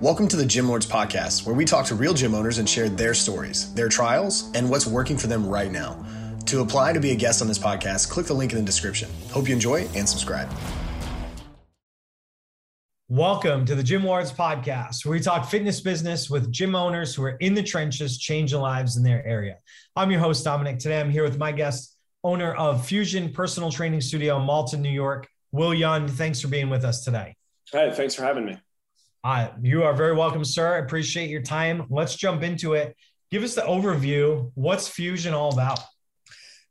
Welcome to the Gym Lords Podcast, where we talk to real gym owners and share their stories, their trials, and what's working for them right now. To apply to be a guest on this podcast, click the link in the description. Hope you enjoy and subscribe. Welcome to the Gym Lords Podcast, where we talk fitness business with gym owners who are in the trenches, changing lives in their area. I'm your host, Dominic. Today I'm here with my guest, owner of Fusion Personal Training Studio in Malta, New York, Will Yund. Thanks for being with us today. Hi, thanks for having me. Uh, you are very welcome, sir. I appreciate your time. Let's jump into it. Give us the overview. What's Fusion all about?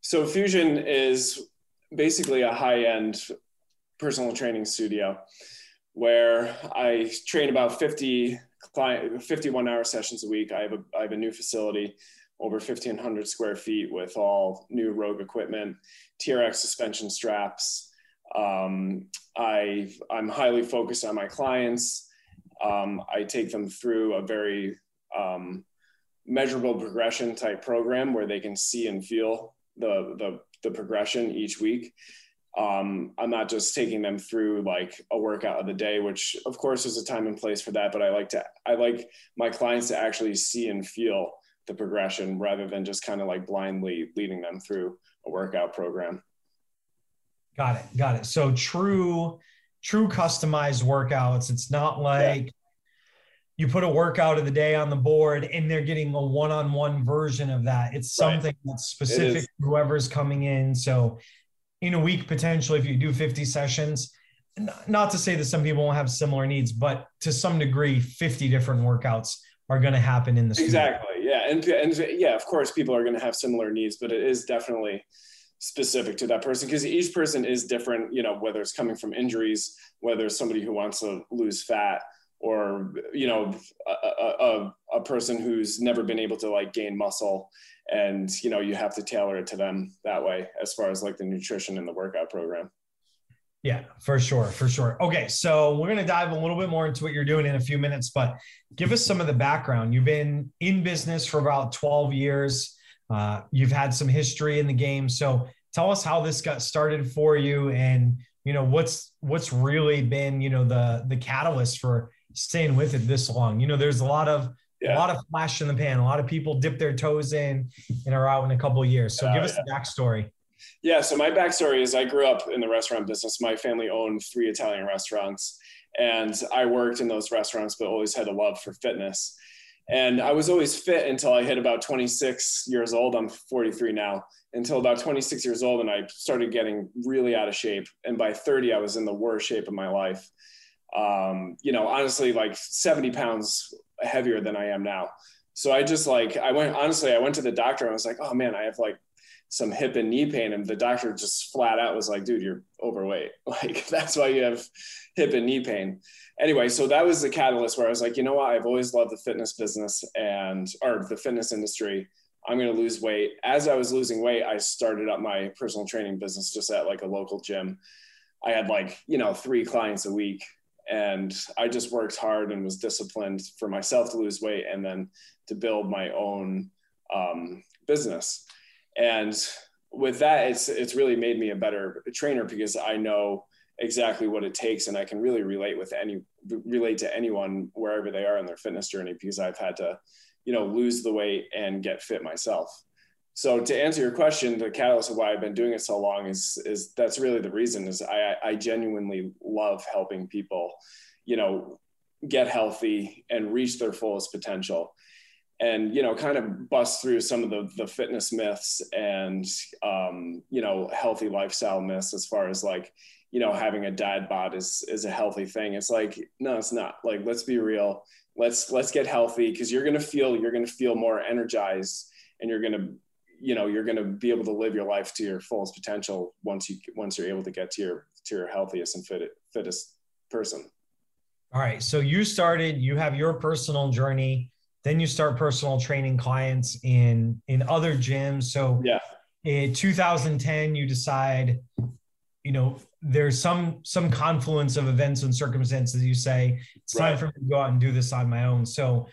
So, Fusion is basically a high end personal training studio where I train about 50 client, 51 hour sessions a week. I have a, I have a new facility over 1500 square feet with all new Rogue equipment, TRX suspension straps. Um, I, I'm highly focused on my clients um, I take them through a very um, measurable progression type program where they can see and feel the the, the progression each week. Um, I'm not just taking them through like a workout of the day, which of course there's a time and place for that, but I like to I like my clients to actually see and feel the progression rather than just kind of like blindly leading them through a workout program. Got it. Got it. So true true customized workouts. It's not like yeah. You put a workout of the day on the board and they're getting a one-on-one version of that. It's something right. that's specific to whoever's coming in. So in a week, potentially, if you do 50 sessions, not to say that some people won't have similar needs, but to some degree, 50 different workouts are going to happen in the studio. Exactly. Yeah. And, and yeah, of course, people are going to have similar needs, but it is definitely specific to that person because each person is different you know whether it's coming from injuries whether it's somebody who wants to lose fat or you know a, a, a, person who's never been able to like gain muscle. And you know you have to tailor it to them that way as far as like the nutrition and the workout program. Yeah for sure for sure. Okay so we're going to dive a little bit more into what you're doing in a few minutes but give us some of the background. You've been in business for about 12 years. Uh, you've had some history in the game, so tell us how this got started for you, and you know what's what's really been you know the the catalyst for staying with it this long. You know, there's a lot of yeah. a lot of flash in the pan. A lot of people dip their toes in and are out in a couple of years. So uh, give us yeah. the backstory. Yeah, so my backstory is I grew up in the restaurant business. My family owned three Italian restaurants, and I worked in those restaurants, but always had a love for fitness. And I was always fit until I hit about 26 years old. I'm 43 now. Until about 26 years old, and I started getting really out of shape. And by 30, I was in the worst shape of my life. Um, you know, honestly, like 70 pounds heavier than I am now. So I just like, I went, honestly, I went to the doctor and I was like, oh man, I have like some hip and knee pain. And the doctor just flat out was like, dude, you're overweight. Like, that's why you have hip and knee pain anyway, so that was the catalyst where I was like, you know what? I've always loved the fitness business and or the fitness industry. I'm going to lose weight. As I was losing weight, I started up my personal training business just at like a local gym. I had like, you know, three clients a week and I just worked hard and was disciplined for myself to lose weight and then to build my own um, business. And with that, it's it's really made me a better trainer because I know exactly what it takes and i can really relate with any relate to anyone wherever they are in their fitness journey because i've had to you know lose the weight and get fit myself so to answer your question the catalyst of why i've been doing it so long is is that's really the reason is i i genuinely love helping people you know get healthy and reach their fullest potential. And you know kind of bust through some of the the fitness myths and um, you know healthy lifestyle myths as far as like you know having a dad bod is is a healthy thing. It's like no it's not. Like let's be real. Let's let's get healthy because you're to feel you're going to feel more energized and you're going to you know you're going to be able to live your life to your fullest potential once you once you're able to get to your to your healthiest and fit, fittest person. All right so you started you have your personal journey then you start personal training clients in in other gyms. So yeah. in 2010 you decide you know there's some some confluence of events and circumstances you say it's right. time for me to go out and do this on my own. So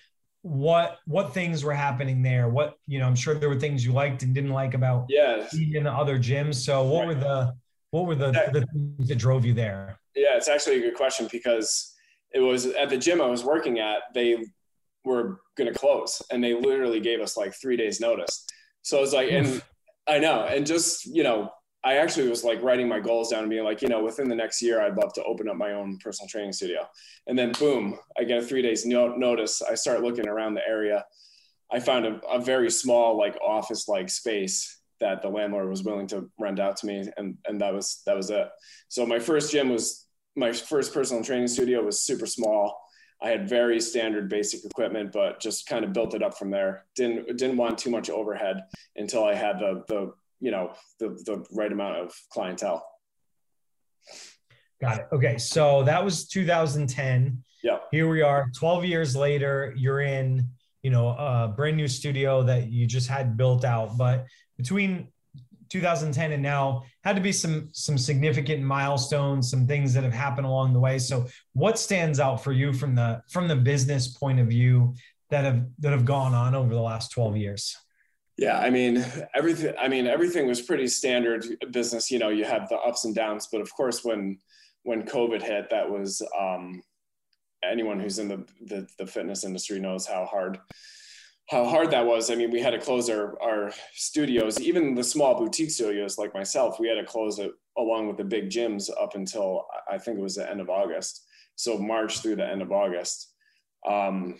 what what things were happening there? What you know i'm sure there were things you liked and didn't like about yeah in the other gyms. So what were the what were the, the things that drove you there? Yeah it's actually a good question because it was at the gym I was working at, they were going to close and they literally gave us like three days notice. So I was like, and I know, and just, you know, I actually was like writing my goals down and being like, you know, within the next year, I'd love to open up my own personal training studio. And then boom, I get a three days no- notice. I start looking around the area. I found a, a very small, like office like space that the landlord was willing to rent out to me. And, and that was, that was it. So my first gym was my first personal training studio was super small. I had very standard basic equipment, but just kind of built it up from there. Didn't, didn't want too much overhead until I had the, the, you know the the right amount of clientele. Got it. Okay, so that was 2010. Yeah. Here we are, 12 years later. You're in, you know, a brand new studio that you just had built out. But between 2010 and now, had to be some some significant milestones, some things that have happened along the way. So, what stands out for you from the from the business point of view that have that have gone on over the last 12 years? Yeah, I mean everything. I mean everything was pretty standard business. You know, you have the ups and downs, but of course, when when COVID hit, that was um, anyone who's in the, the, the fitness industry knows how hard how hard that was. I mean, we had to close our our studios, even the small boutique studios like myself. We had to close it along with the big gyms up until I think it was the end of August. So March through the end of August. Um,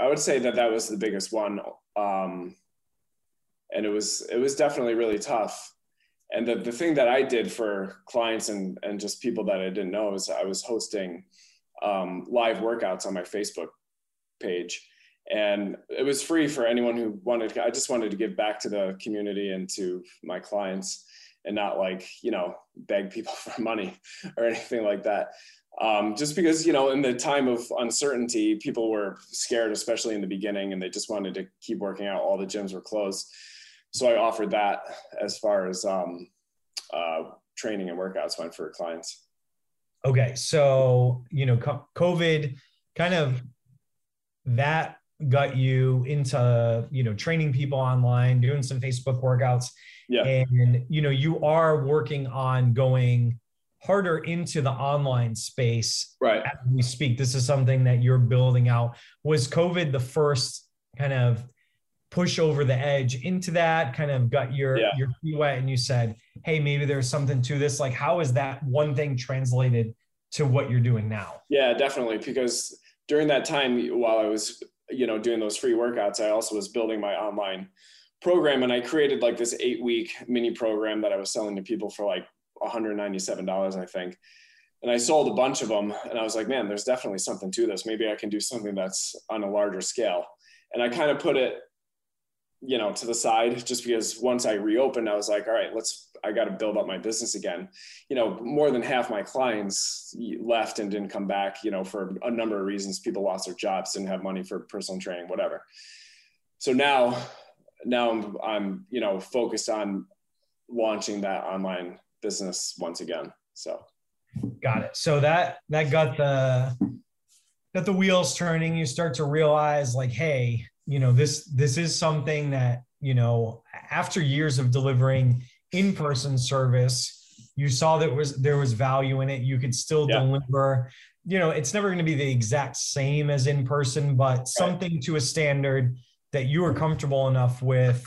I would say that that was the biggest one. Um, and it was it was definitely really tough. And the, the thing that i did for clients and and just people that i didn't know is i was hosting um, live workouts on my facebook page. And it was free for anyone who wanted i just wanted to give back to the community and to my clients and not like you know beg people for money or anything like that. Um, just because you know in the time of uncertainty people were scared especially in the beginning and they just wanted to keep working out. All the gyms were closed so I offered that as far as um, uh, training and workouts went for clients. Okay, so you know, COVID kind of that got you into you know training people online, doing some Facebook workouts. Yeah, and you know, you are working on going harder into the online space right as we speak this is something that you're building out was covid the first kind of push over the edge into that kind of got your yeah. your feet wet and you said hey maybe there's something to this. Like how is that one thing translated to what you're doing now? Yeah definitely because during that time while i was you know doing those free workouts i also was building my online program and i created like this eight week mini program that i was selling to people for like $197 i think. And i sold a bunch of them and i was like man there's definitely something to this. Maybe i can do something that's on a larger scale. And i kind of put it you know to the side just because once i reopened i was like all right let's i got to build up my business again. You know more than half my clients left and didn't come back you know for a number of reasons. People lost their jobs didn't have money for personal training whatever. So now now i'm, I'm you know focused on launching that online business once again so. Got it. So that that got the got the wheels turning. You start to realize like hey you know this this is something that you know after years of delivering in-person service you saw that was there was value in it you could still yeah. deliver you know it's never going to be the exact same as in person but right. something to a standard that you were comfortable enough with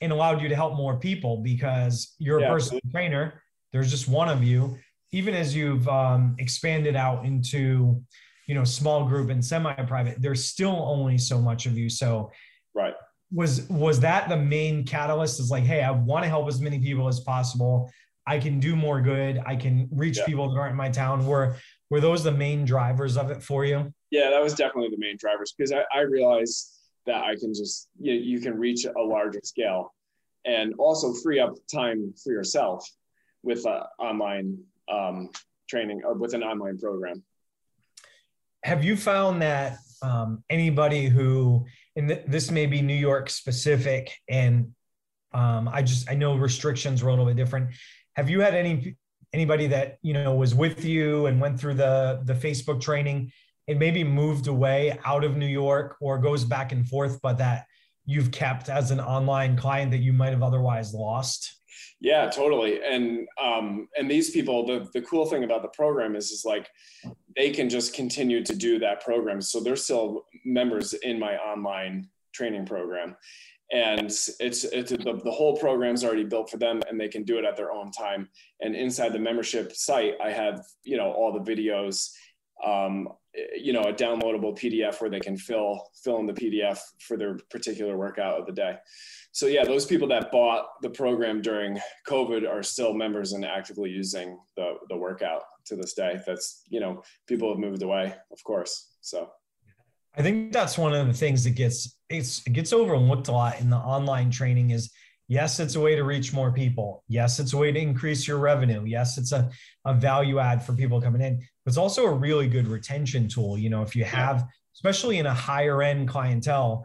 and allowed you to help more people because you're yeah, a personal absolutely. trainer there's just one of you even as you've um, expanded out into you know small group and semi-private there's still only so much of you. So right. was was that the main catalyst? Is like hey i want to help as many people as possible. I can do more good. I can reach yeah. people that aren't in my town. Were were those the main drivers of it for you? Yeah that was definitely the main drivers because I, I realized that i can just you, know, you can reach a larger scale and also free up time for yourself with uh, online um, training or with an online program have you found that um, anybody who, and th- this may be New York specific, and um, I just I know restrictions were a little bit different. Have you had any anybody that you know was with you and went through the the Facebook training and maybe moved away out of New York or goes back and forth, but that you've kept as an online client that you might have otherwise lost? Yeah, totally. And um, and these people, the the cool thing about the program is is like they can just continue to do that program. So they're still members in my online training program. And it's it's the, the whole program's already built for them and they can do it at their own time. And inside the membership site, I have, you know, all the videos, um, you know, a downloadable PDF where they can fill fill in the PDF for their particular workout of the day. So yeah, those people that bought the program during COVID are still members and actively using the the workout to this day. That's you know, people have moved away, of course. So I think that's one of the things that gets it's it gets overlooked a lot in the online training is yes, it's a way to reach more people. Yes, it's a way to increase your revenue. Yes, it's a, a value add for people coming in. But it's also a really good retention tool. You know, if you have, especially in a higher end clientele,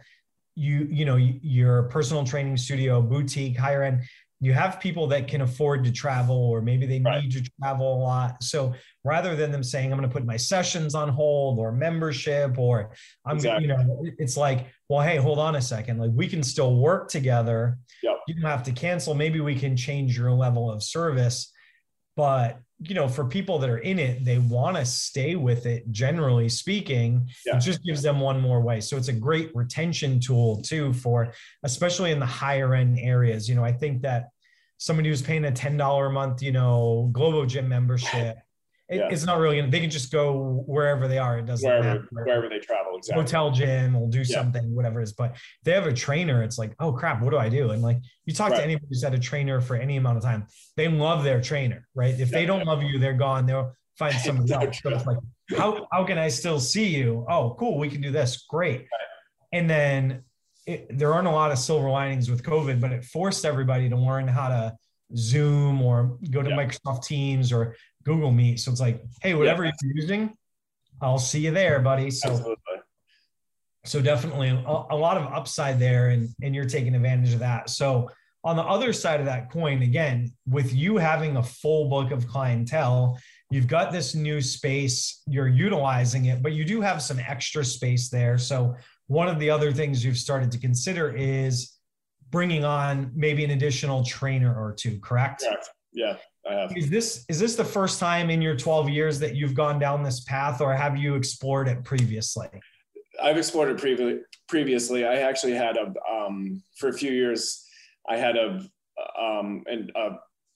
you you know your personal training studio boutique higher end you have people that can afford to travel or maybe they right. need to travel a lot so rather than them saying i'm going to put my sessions on hold or membership or i'm exactly. you know it's like well hey hold on a second like we can still work together yep. you don't have to cancel maybe we can change your level of service but you know for people that are in it they want to stay with it generally speaking yeah. it just gives them one more way so it's a great retention tool too for especially in the higher end areas you know i think that somebody who's paying a $10 a month you know globo gym membership it, yeah. it's not really they can just go wherever they are. It doesn't wherever, matter. wherever they travel exactly. Hotel gym will do something whatever it is but if they have a trainer it's like oh crap what do i do? And like you talk right. to anybody who's had a trainer for any amount of time they love their trainer right? If yeah, they don't love you they're gone they'll find somebody else. So it's like how, how can i still see you? Oh cool we can do this great. Right. and then it, there aren't a lot of silver linings with covid but it forced everybody to learn how to zoom or go to microsoft teams or Google Meet. So it's like, hey, whatever yeah. you're using, I'll see you there, buddy. So, Absolutely. so definitely a, a, lot of upside there, and and you're taking advantage of that. So on the other side of that coin, again, with you having a full book of clientele, you've got this new space, you're utilizing it, but you do have some extra space there. So one of the other things you've started to consider is bringing on maybe an additional trainer or two, correct? Correct. Yeah. I have. Is this is this the first time in your 12 years that you've gone down this path, or have you explored it previously? I've explored it previ- previously. I actually had a um, for a few years. I had a um, and uh,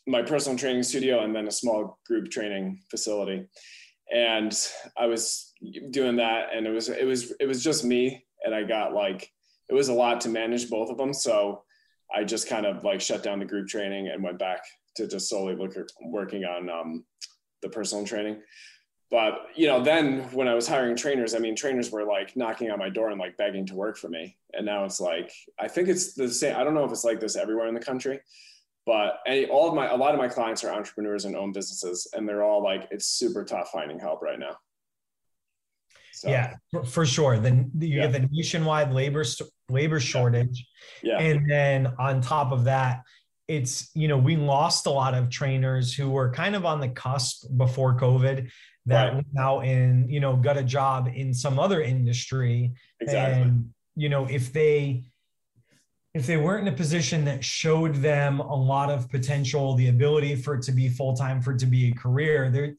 my personal training studio and then a small group training facility, and I was doing that, and it was it was it was just me, and I got like it was a lot to manage both of them, so I just kind of like shut down the group training and went back to just solely look at working on um, the personal training. But you know, then when I was hiring trainers, I mean, trainers were like knocking on my door and like begging to work for me. And now it's like I think it's the same. I don't know if it's like this everywhere in the country, but any, all of my a lot of my clients are entrepreneurs and own businesses, and they're all like, it's super tough finding help right now. So, yeah, for, sure. Then you yeah. get the nationwide labor labor shortage, yeah. and then on top of that, it's you know we lost a lot of trainers who were kind of on the cusp before covid that right. went out and you know got a job in some other industry exactly. and you know if they if they weren't in a position that showed them a lot of potential the ability for it to be full-time for it to be a career they're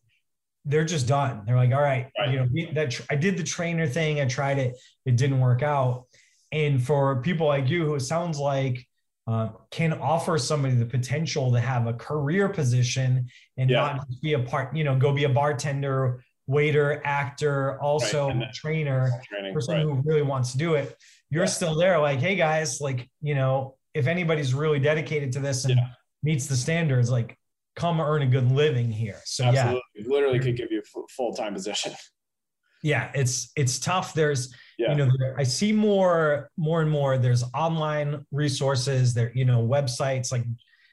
they're just done they're like all right, right. you know that i did the trainer thing i tried it it didn't work out and for people like you who it sounds like uh, can offer somebody the potential to have a career position and yeah. not be a part, you know, go be a bartender, waiter, actor, also right. trainer, training, person right. who really wants to do it. You're yeah. still there, like, hey guys, like, you know, if anybody's really dedicated to this and yeah. meets the standards, like, come earn a good living here. So Absolutely. yeah, literally could give you a full time position. Yeah, it's it's tough. There's yeah. you know i see more more and more there's online resources there you know websites like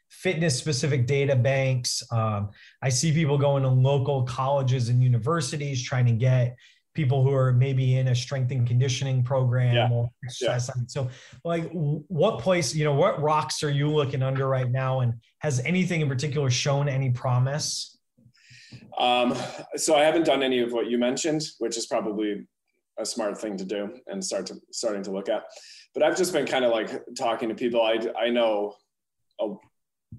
fitness specific data banks um, i see people going to local colleges and universities trying to get people who are maybe in a strength and conditioning program yeah. or exercise yeah. so like what place you know what rocks are you looking under right now and has anything in particular shown any promise um, so I haven't done any of what you mentioned, which is probably a smart thing to do and start to starting to look at. But I've just been kind of like talking to people. I I know a,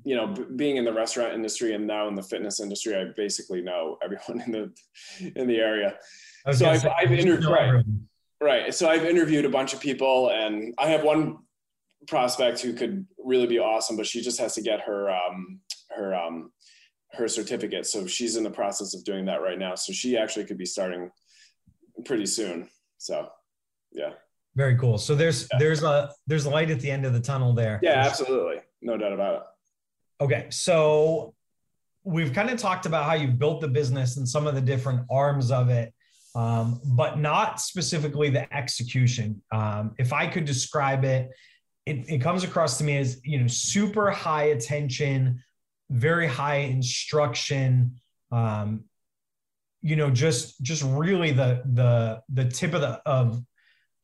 you know, b- being in the restaurant industry and now in the fitness industry, I basically know everyone in the in the area. So I've, I've interviewed right, right. So I've interviewed a bunch of people, and I have one prospect who could really be awesome, but she just has to get her um, her um, her certificate. So she's in the process of doing that right now. So she actually could be starting pretty soon. So yeah. Very cool. So there's yeah. there's a there's a light at the end of the tunnel there. Yeah, absolutely. No doubt about it. Okay. So we've kind of talked about how you built the business and some of the different arms of it. Um, but not specifically the execution. Um, if I could describe it, it, it comes across to me as you know super high attention, very high instruction. Um, you know, just just really the the the tip of the of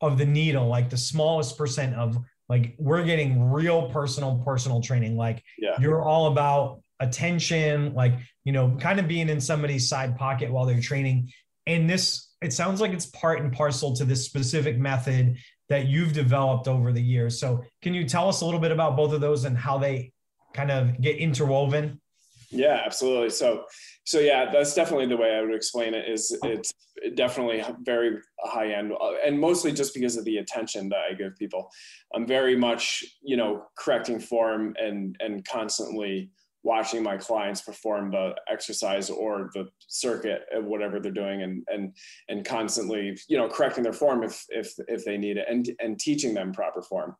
of the needle, like the smallest percent of like we're getting real personal personal training. Like yeah. you're all about attention, like you know, kind of being in somebody's side pocket while they're training. And this, it sounds like it's part and parcel to this specific method that you've developed over the years. So, can you tell us a little bit about both of those and how they kind of get interwoven? Yeah, absolutely. So, so yeah, that's definitely the way I would explain it. Is it's definitely very high end, uh, and mostly just because of the attention that I give people. I'm very much, you know, correcting form and and constantly watching my clients perform the exercise or the circuit of whatever they're doing and and and constantly you know correcting their form if if if they need it and and teaching them proper form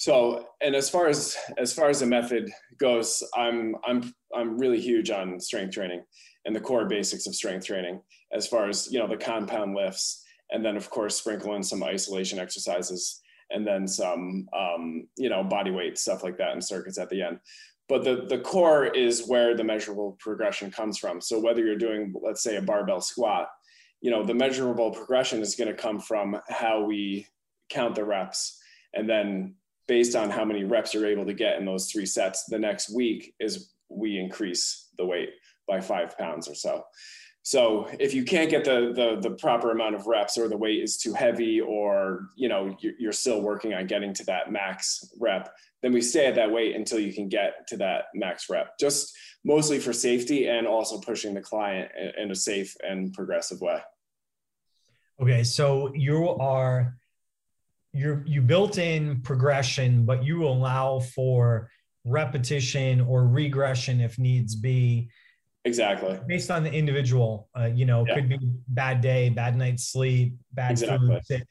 so and as far as as far as the method goes i'm i'm i'm really huge on strength training and the core basics of strength training as far as you know the compound lifts and then of course sprinkle in some isolation exercises and then some um, you know body weight stuff like that and circuits at the end but the, the core is where the measurable progression comes from. So whether you're doing, let's say, a barbell squat, you know, the measurable progression is going to come from how we count the reps. And then based on how many reps you're able to get in those three sets, the next week is we increase the weight by five pounds or so. So if you can't get the, the, the proper amount of reps or the weight is too heavy or you know you're still working on getting to that max rep, then we stay at that weight until you can get to that max rep. Just mostly for safety and also pushing the client in a safe and progressive way. Okay, so you are you're you built in progression, but you allow for repetition or regression if needs be Exactly. Based on the individual, uh, you know, yeah. could be bad day, bad night's sleep, bad exactly. food,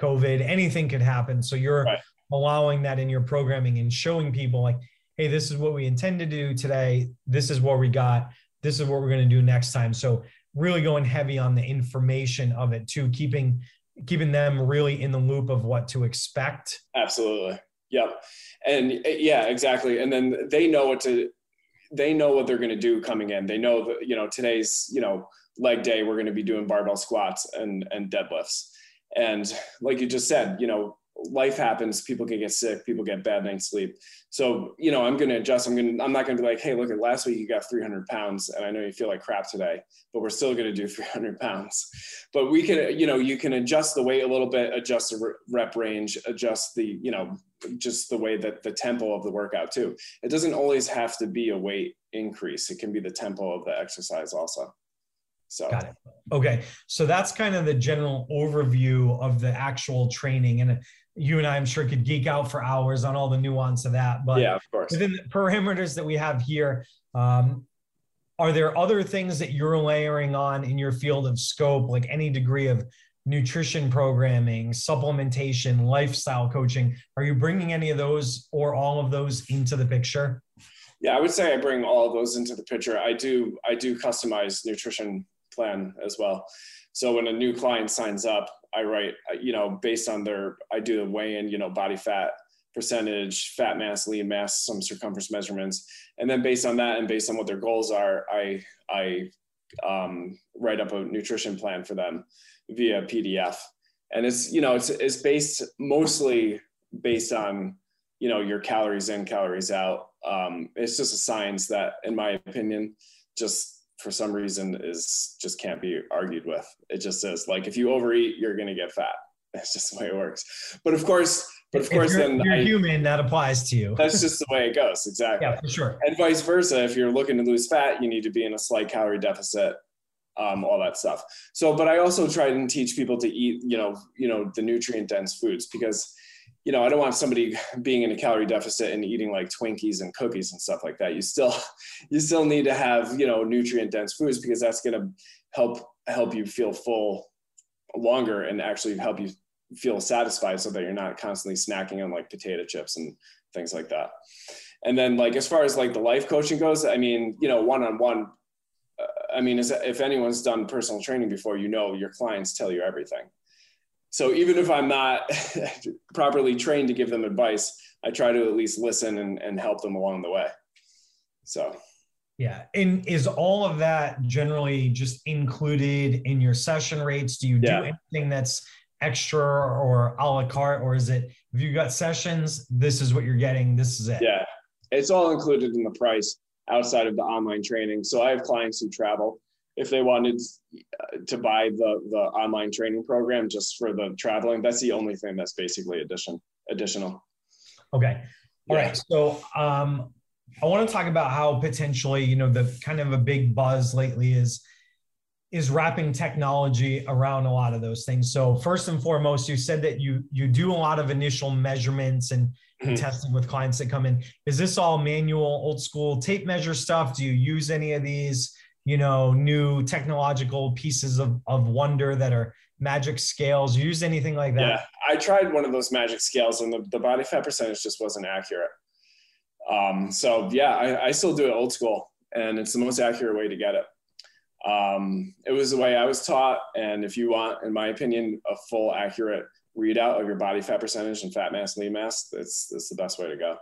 COVID, anything could happen. So you're right. allowing that in your programming and showing people like, hey, this is what we intend to do today. This is what we got. This is what we're going to do next time. So really going heavy on the information of it too, keeping keeping them really in the loop of what to expect. Absolutely. Yep. And eh, yeah, exactly. And then they know what to they know what they're going to do coming in. They know that you know today's you know leg day we're going to be doing barbell squats and and deadlifts. And like you just said, you know life happens people can get sick people get bad night's sleep so you know i'm going to adjust i'm going to i'm not going to be like hey look at last week you got 300 pounds and i know you feel like crap today but we're still going to do 300 pounds but we can you know you can adjust the weight a little bit adjust the rep range adjust the you know just the way that the tempo of the workout too it doesn't always have to be a weight increase it can be the tempo of the exercise also so got it. Okay. So that's kind of the general overview of the actual training. And you and I, I'm sure, could geek out for hours on all the nuance of that. But yeah, of course. Within the parameters that we have here, um, are there other things that you're layering on in your field of scope, like any degree of nutrition programming, supplementation, lifestyle coaching? Are you bringing any of those or all of those into the picture? Yeah, I would say I bring all of those into the picture. I do I do customize nutrition plan as well. So when a new client signs up, I write, you know, based on their, I do the weigh in, you know, body fat percentage, fat mass, lean mass, some circumference measurements. And then based on that and based on what their goals are, I, I um, write up a nutrition plan for them via PDF. And it's, you know, it's, it's based mostly based on, you know, your calories in, calories out. Um, it's just a science that, in my opinion, just for some reason is just can't be argued with. It just says like if you overeat, you're going to get fat, That's just the way it works. But of course, but of If course, you're, then you're I, human, that applies to you. that's just the way it goes. Exactly. yeah, for sure. And vice versa. If you're looking to lose fat, you need to be in a slight calorie deficit, um, all that stuff. So, but I also try and teach people to eat, you know, you know, the nutrient dense foods because, you know, I don't want somebody being in a calorie deficit and eating like Twinkies and cookies and stuff like that. You still, you still need to have, you know, nutrient dense foods because that's going to help help you feel full longer and actually help you feel satisfied so that you're not constantly snacking on like potato chips and things like that. And then like as far as like the life coaching goes, I mean, you know, one on one. I mean, if anyone's done personal training before, you know your clients tell you everything. So even if I'm not properly trained to give them advice, I try to at least listen and, and help them along the way. So Yeah. And is all of that generally just included in your session rates? Do you Yeah. do anything that's extra or a la carte, or is it if you got sessions, this is what you're getting, this is it? Yeah, it's all included in the price outside of the online training. So I have clients who travel. If they wanted uh, to buy the the online training program just for the traveling, that's the only thing that's basically addition additional. Okay. All Yeah. right. So um, I want to talk about how potentially, you know, the kind of a big buzz lately is is wrapping technology around a lot of those things. So first and foremost, you said that you you do a lot of initial measurements and, Mhm. testing with clients that come in. Is this all manual, old school tape measure stuff? Do you use any of these, you know, new technological pieces of, of wonder that are magic scales? Use anything like that? Yeah, I tried one of those magic scales, and the, the body fat percentage just wasn't accurate. Um, so yeah, I, I still do it old school, and it's the most accurate way to get it. Um, it was the way I was taught, and if you want, in my opinion, a full accurate readout of your body fat percentage and fat mass, lean mass, that's that's the best way to go.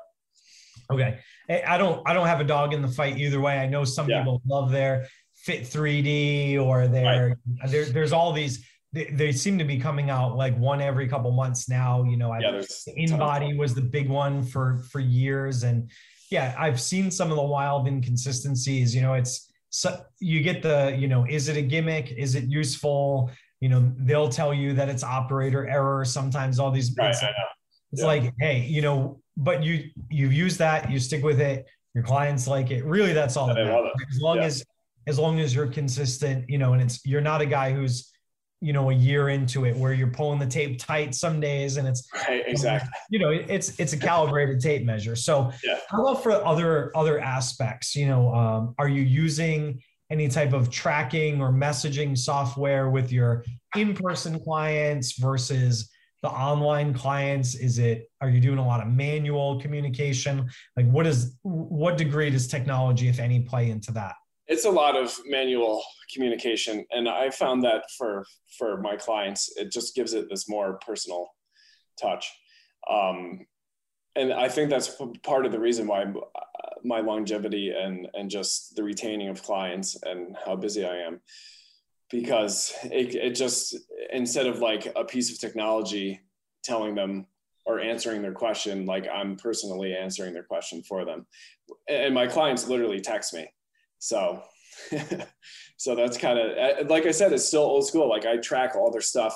Okay. I don't I don't have a dog in the fight either way. I know some Yeah. people love their Fit 3D or their there, there's all these they, they seem to be coming out like one every couple months now. You know, I Yeah, the InBody was the big one for for years and yeah, I've seen some of the wild inconsistencies, you know, it's so you get the, you know, is it a gimmick? Is it useful? You know, they'll tell you that it's operator error. Sometimes all these right. it's- it's Yeah. like, hey, you know, but you you've used that, you stick with it. Your clients like it. Really, that's all. That. As long Yeah. as as long as you're consistent, you know, and it's you're not a guy who's you know a year into it where you're pulling the tape tight some days and it's Right. Exactly. you know it's it's a calibrated tape measure so Yeah. how about for other other aspects you know um, are you using any type of tracking or messaging software with your in-person clients versus the online clients? Is it are you doing a lot of manual communication? Like what is what degree does technology if any play into that? It's a lot of manual communication and i found that for for my clients it just gives it this more personal touch. Um, and i think that's part of the reason why uh, my longevity and and just the retaining of clients and how busy i am because it, it just instead of like a piece of technology telling them or answering their question like i'm personally answering their question for them and my clients literally text me so, so that's kind of uh, like I said, it's still old school. Like I track all their stuff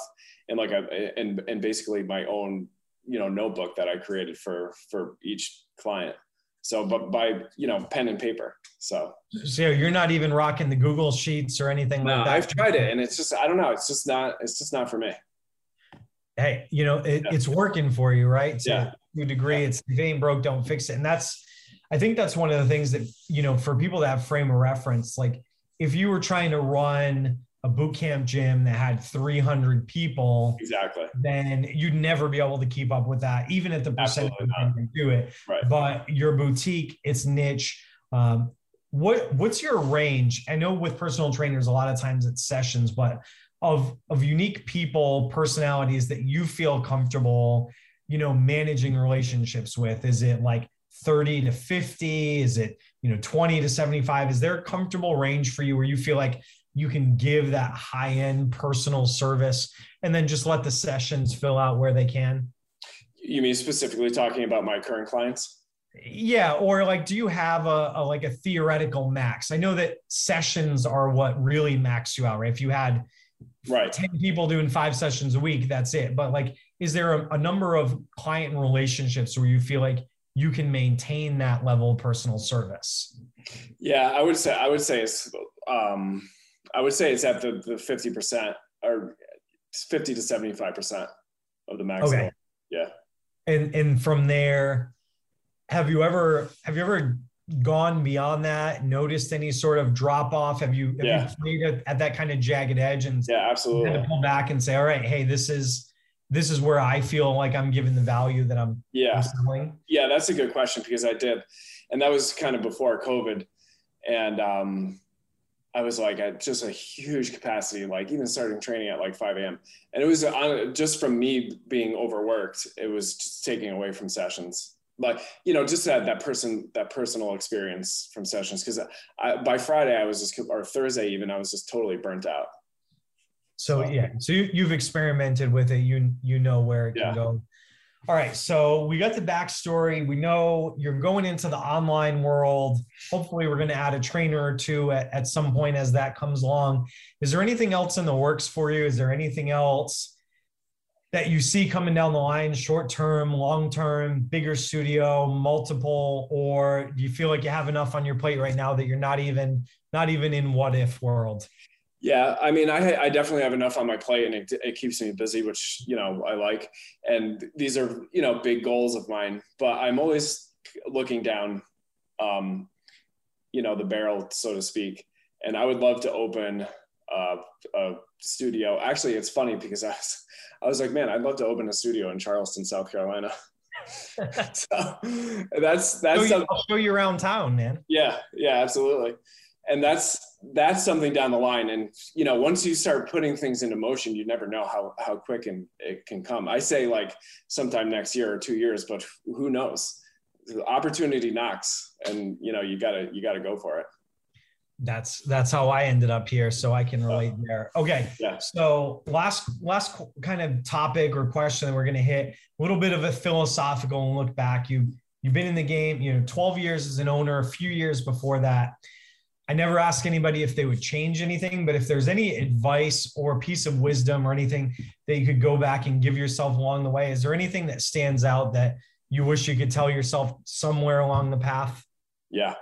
in like a and and basically my own you know notebook that I created for for each client. So, but by you know pen and paper. So so you're not even rocking the google sheets or anything no, like that I've tried it and it's just I don't know. It's just not. It's just not for me. hey, you know, it, Yeah. it's working for you, right? To, Yeah. to a degree, it's if it ain't broke, don't fix it. And that's, I think that's one of the things that, you know, for people that have frame of reference, like if you were trying to run a boot camp gym that had 300 people, Exactly. then you'd never be able to keep up with that, even at the percentage you do it. Right. But your boutique, it's niche. Um, what what's your range? I know with personal trainers, a lot of times it's sessions, but of of unique people, personalities that you feel comfortable, you know, managing relationships with. Is it like 30 to 50? Is it, you know, 20 to 75? Is there a comfortable range for you where you feel like you can give that high end personal service and then just let the sessions fill out where they can? You mean specifically talking about my current clients? Yeah, or like, do you have a, a like a theoretical max? I know that sessions are what really max you out, right? If you had right 10 people doing five sessions a week that's it but like is there a, a, number of client relationships where you feel like you can maintain that level of personal service yeah i would say i would say it's um i would say it's at the, the 50% or 50 to 75% of the maximum. Okay. yeah. And and from there have you ever have you ever gone beyond that noticed any sort of drop off? Have you have yeah. you played at, at, that kind of jagged edge and yeah absolutely. kind to pull back and say all right hey this is this is where i feel like i'm giving the value that i'm yeah. Selling yeah that's a good question because i did. And that was kind of before covid. And um I was like at just a huge capacity, like even starting training at like 5 a.m. And it was on, just from me being overworked, it was just taking away from sessions. Like, you know, just that, that person, that personal experience from sessions. Cause I, by Friday I was just, or Thursday even, I was just totally burnt out. So, yeah. So you, you've experimented with it. You, you know where it yeah. can go. All right, so we got the backstory. We know you're going into the online world. Hopefully, we're going to add a trainer or two at, at some point as that comes along. Is there anything else in the works for you? Is there anything else that you see coming down the line, short term, long term, bigger studio, multiple, or do you feel like you have enough on your plate right now that you're not even not even in what if world? Yeah, I mean, I, I definitely have enough on my plate, and it, it keeps me busy, which you know I like. And these are you know big goals of mine, but I'm always looking down, um, you know, the barrel, so to speak. And I would love to open uh, a studio. Actually, it's funny because I was I was like, man, I'd love to open a studio in Charleston, South Carolina. so that's that's show you, I'll show you around town, man. Yeah, yeah, absolutely and that's that's something down the line. And you know once you start putting things into motion you never know how how quick and it can come. I say like sometime next year or two years but who knows? The opportunity knocks and you know you gotta you gotta go for it. That's that's how i ended up here so i can relate uh, there. Okay yeah. so last last kind of topic or question that we're going to hit a little bit of a philosophical and look back. You you've been in the game you know 12 years as an owner a few years before that I never ask anybody if they would change anything, but if there's any advice or piece of wisdom or anything that you could go back and give yourself along the way, is there anything that stands out that you wish you could tell yourself somewhere along the path? Yeah,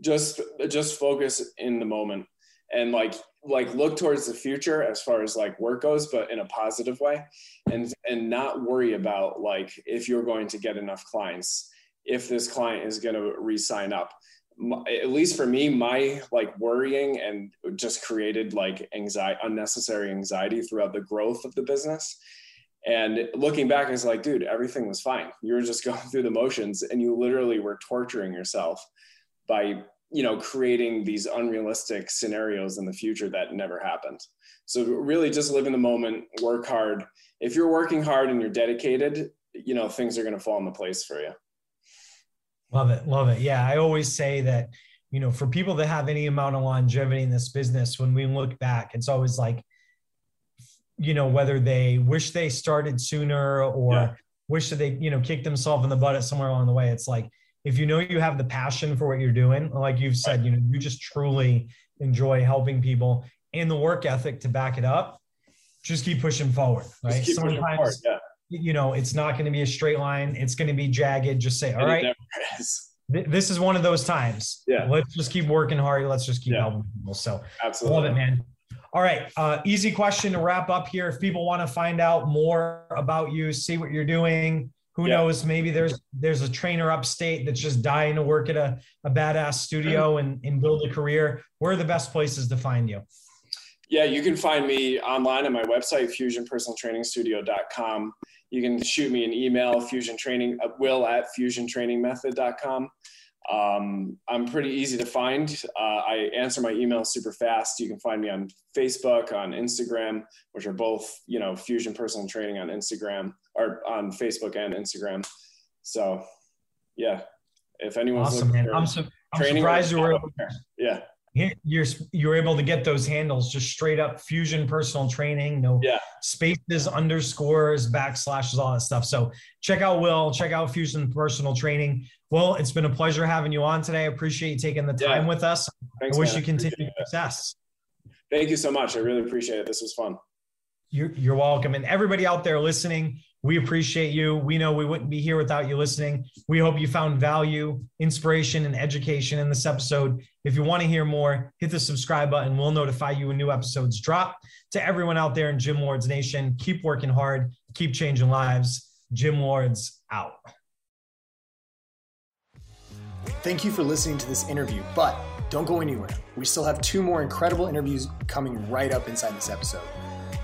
just just focus in the moment and like like look towards the future as far as like work goes but in a positive way and and not worry about like if you're going to get enough clients if this client is going to re-sign up at least for me my like worrying and just created like anxiety unnecessary anxiety throughout the growth of the business. And looking back it's like dude everything was fine. You were just going through the motions and you literally were torturing yourself by you know creating these unrealistic scenarios in the future that never happened. So really just live in the moment work hard. If you're working hard and you're dedicated you know things are going to fall into place for you Love it. Love it. Yeah. I always say that, you know, for people that have any amount of longevity in this business, when we look back, it's always like, you know, whether they wish they started sooner or yeah. wish that they, you know, kicked themselves in the butt at somewhere along the way. It's like, if you know you have the passion for what you're doing, like you've said, you know, you just truly enjoy helping people and the work ethic to back it up, just keep pushing forward. Right. Sometimes, forward, yeah you know, it's not going to be a straight line. It's going to be jagged. Just say, all right, this is one of those times. Yeah. Let's just keep working hard. Let's just keep yeah. helping people. So absolutely love it, man. All right. Uh, easy question to wrap up here. If people want to find out more about you, see what you're doing, who yeah. knows, maybe there's there's a trainer upstate that's just dying to work at a, a badass studio and, and build a career. Where are the best places to find you? Yeah, you can find me online on my website, fusionpersonaltrainingstudio.com you can shoot me an email, fusion training, uh, will at fusiontrainingmethod.com. Um, I'm pretty easy to find. Uh, I answer my email super fast. You can find me on Facebook, on Instagram, which are both, you know, Fusion Personal Training on Instagram or on Facebook and Instagram. So, yeah, if anyone's awesome, looking man. for I'm, su- I'm surprised you were. Yeah you're you're able to get those handles just straight up fusion personal training no yeah. spaces underscores backslashes all that stuff. So check out will check out fusion personal training. Well it's been a pleasure having you on today. I appreciate you taking the time yeah. with us. Thanks, i wish man. you continued success. Thank you so much. I really appreciate it. This was fun. You're, you're welcome. And everybody out there listening, we appreciate you. We know we wouldn't be here without you listening. We hope you found value, inspiration, and education in this episode. If you want to hear more, hit the subscribe button. We'll notify you when new episodes drop. To everyone out there in Gym Lords Nation, keep working hard, keep changing lives. Gym Lords out. Thank you for listening to this interview, but don't go anywhere. We still have two more incredible interviews coming right up inside this episode.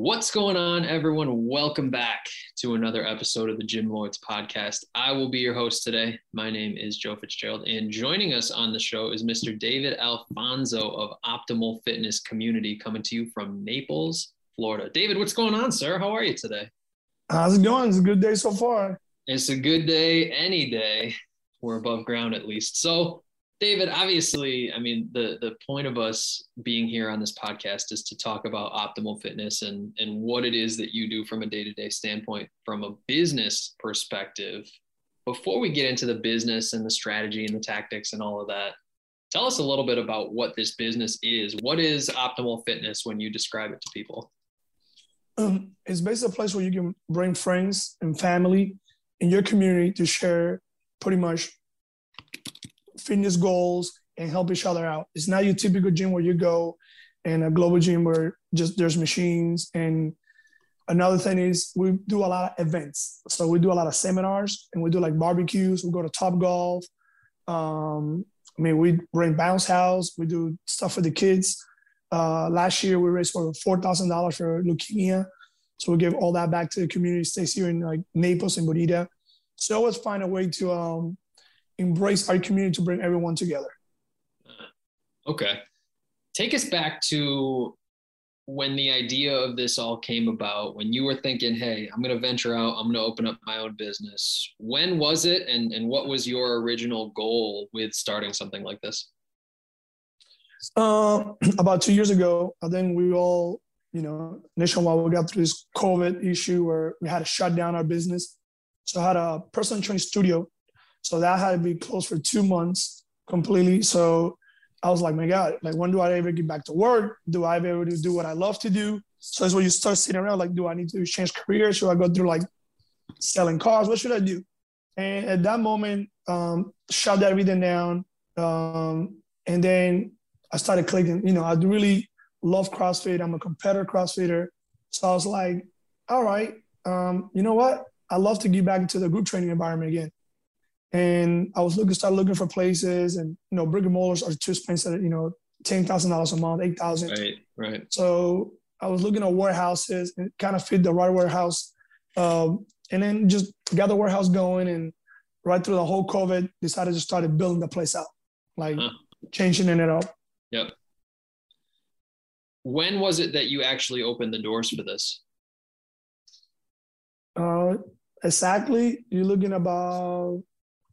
What's going on, everyone? Welcome back to another episode of the Gym Lords podcast. I will be your host today. My name is Joe Fitzgerald, and joining us on the show is Mr. David Alfonso of Optimal Fitness Community, coming to you from Naples, Florida. David, what's going on, sir? How are you today? How's it going? It's a good day so far. It's a good day any day we're above ground at least. So, David, obviously, I mean, the the point of us being here on this podcast is to talk about optimal fitness and and what it is that you do from a day-to-day standpoint from a business perspective. Before we get into the business and the strategy and the tactics and all of that, tell us a little bit about what this business is. What is optimal fitness when you describe it to people? Um, it's basically a place where you can bring friends and family in your community to share pretty much fitness goals and help each other out. It's not your typical gym where you go and a global gym where just there's machines. And another thing is we do a lot of events. So we do a lot of seminars and we do like barbecues. We go to Top Golf. Um, I mean, we rent bounce house. We do stuff for the kids. Uh, last year we raised over four thousand dollars for leukemia, so we give all that back to the community. Stays here in like Naples and Bonita. So always find a way to um, embrace our community to bring everyone together. Okay. Take us back to when the idea of this all came about, when you were thinking, hey, I'm going to venture out, I'm going to open up my own business. When was it? And, and what was your original goal with starting something like this? Uh, about two years ago, I think we all, you know, nationwide, we got through this COVID issue where we had to shut down our business. So I had a personal training studio. So that had to be closed for two months completely. So I was like, my God, like when do I ever get back to work? Do I ever do what I love to do? So that's when you start sitting around like, do I need to change career? Should I go through like selling cars? What should I do? And at that moment, um, shut everything down. Um, and then I started clicking, you know, I really love CrossFit. I'm a competitor CrossFitter. So I was like, all right, um, you know what? I love to get back into the group training environment again. And I was looking, started looking for places, and you know, brick and mortars are too expensive. You know, ten thousand dollars a month, eight thousand. Right, right. So I was looking at warehouses and kind of fit the right warehouse, um, and then just got the warehouse going. And right through the whole COVID, decided to start building the place out, like huh. changing it up. Yep. When was it that you actually opened the doors for this? Uh, exactly. You're looking about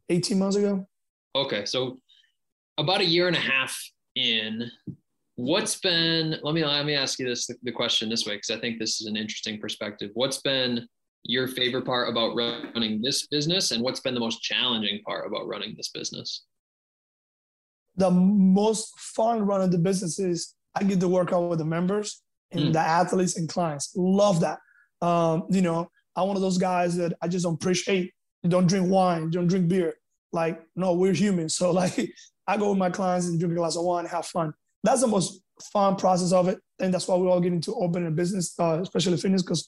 18 months ago. Okay. So about a year and a half in, what's been, let me, let me ask you this, the question this way, because I think this is an interesting perspective. What's been your favorite part about running this business and what's been the most challenging part about running this business? The most fun running the business is I get to work out with the members and mm. the athletes and clients. Love that. Um, you know, I'm one of those guys that I just don't appreciate. Don't drink wine, don't drink beer. Like, no, we're human. So like I go with my clients and drink a glass of wine, have fun. That's the most fun process of it. And that's why we all get into opening a business, uh, especially fitness, because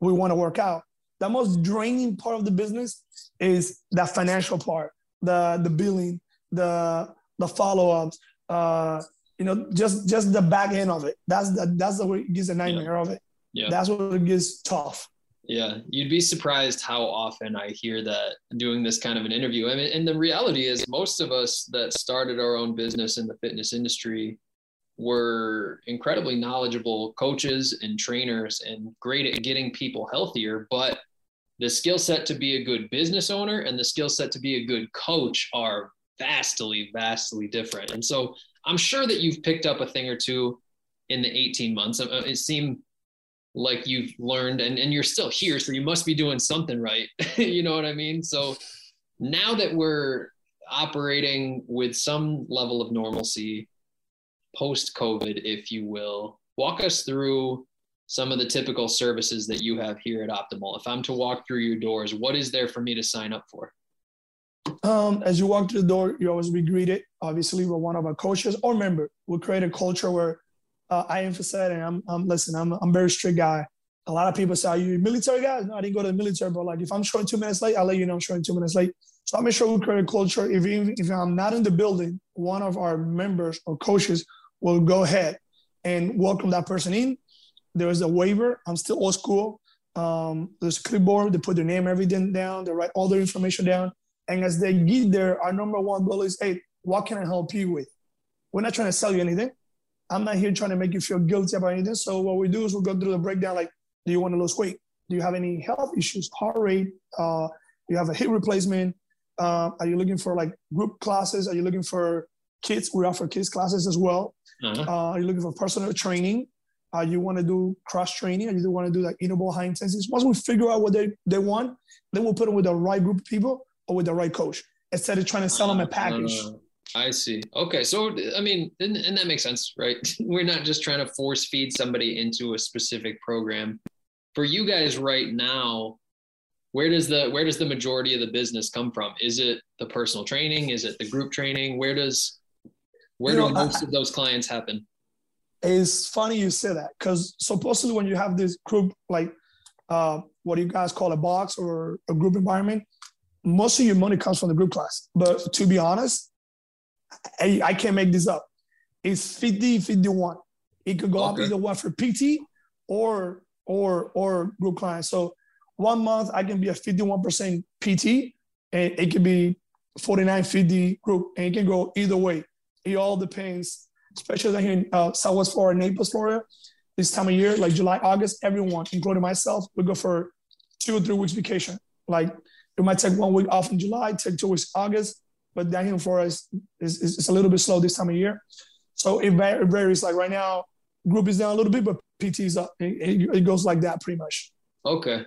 we want to work out. The most draining part of the business is that financial part, the the billing, the the follow-ups, uh, you know, just just the back end of it. That's the that's the way it gives a nightmare yeah. of it. Yeah. That's what it gets tough. Yeah, you'd be surprised how often I hear that doing this kind of an interview. I mean, and the reality is, most of us that started our own business in the fitness industry, were incredibly knowledgeable coaches and trainers and great at getting people healthier, but the skill set to be a good business owner and the skill set to be a good coach are vastly, vastly different. And so I'm sure that you've picked up a thing or two in the 18 months. It seemed like you've learned and, and you're still here. So you must be doing something right. you know what I mean? So now that we're operating with some level of normalcy post COVID, if you will, walk us through some of the typical services that you have here at Optimal. If I'm to walk through your doors, what is there for me to sign up for? Um, as you walk through the door, you always be greeted, obviously, with one of our coaches or member. We create a culture where uh, I emphasize, and I'm, I'm listen, I'm, I'm a very strict guy. A lot of people say, "Are you military guy?" No, I didn't go to the military, but like if I'm showing two minutes late, I'll let you know I'm showing two minutes late. So I make sure we create a culture. If even if I'm not in the building, one of our members or coaches will go ahead and welcome that person in. There is a waiver. I'm still old school. Um, there's a clipboard. They put their name, everything down. They write all their information down. And as they get there, our number one goal is, hey, what can I help you with? We're not trying to sell you anything. I'm not here trying to make you feel guilty about anything. So what we do is we'll go through the breakdown like, do you want to lose weight? Do you have any health issues, heart rate? Uh, do you have a hip replacement? Uh, are you looking for like group classes? Are you looking for kids? We offer kids classes as well. Uh-huh. Uh, are you looking for personal training? Uh, you want to do cross training? Or you want to do like interval high intensity? Once we figure out what they, they want, then we'll put them with the right group of people or with the right coach instead of trying to sell them a package. Uh, I see. Okay. So, I mean, and, and that makes sense, right? We're not just trying to force feed somebody into a specific program. For you guys right now, where does the where does the majority of the business come from? Is it the personal training? Is it the group training? Where does where you do know, most I, of those clients happen? It's funny you say that because supposedly when you have this group like uh, what do you guys call a box or a group environment, most of your money comes from the group class. But to be honest, I, I can't make this up. It's 50, 51. It could go okay. up either one for PT or or or group clients. So one month I can be a 51% PT and it could be 49, 50 group and it can go either way. It all depends, especially here in uh, Southwest Florida, Naples, Florida. This time of year, like July, August, everyone, including myself, we go for two or three weeks vacation. Like we might take one week off in July, take two weeks August, but down here for us is, is, is a little bit slow this time of year. So it varies. Like right now, group is down a little bit, but PT is up. It, it, goes like that pretty much. Okay.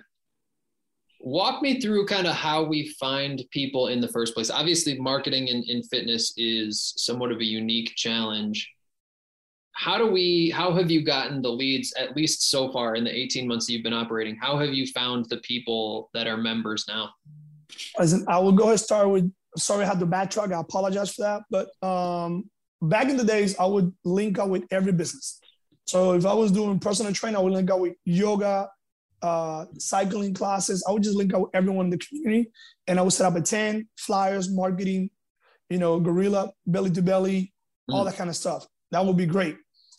Walk me through kind of how we find people in the first place. Obviously, marketing in, in fitness is somewhat of a unique challenge. How do we, how have you gotten the leads, at least so far in the 18 months that you've been operating? How have you found the people that are members now? Listen, I will go ahead and start with. Sorry, I had to backtrack. I apologize for that. But um, back in the days, I would link up with every business. So if I was doing personal training, I would link up with yoga, uh, cycling classes. I would just link up with everyone in the community, and I would set up a tent, flyers, marketing, you know, guerrilla, belly to belly, mm. all that kind of stuff. That would be great.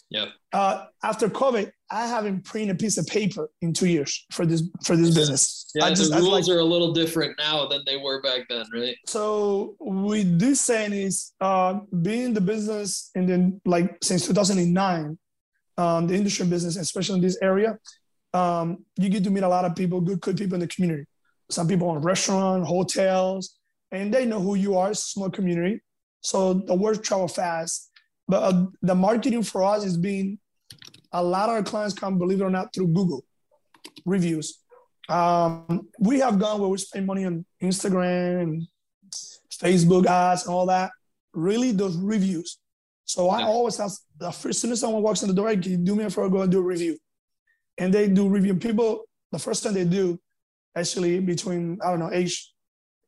Yeah. Uh, after COVID, I haven't printed a piece of paper in two years for this for this business. Yeah, I just, the rules like, are a little different now than they were back then, right? So with do saying is uh, being the business and then like since 2009, um, the industry business, especially in this area, um, you get to meet a lot of people, good, good people in the community. Some people in restaurant, hotels, and they know who you are. It's a small community, so the word travel fast. But uh, the marketing for us is being a lot of our clients come, believe it or not, through Google reviews. Um, we have gone where we spend money on Instagram and Facebook ads and all that. Really, those reviews. So I always ask the first, as soon as someone walks in the door, can you do me a favor, go and do a review. And they do review. People, the first time they do, actually between, I don't know, age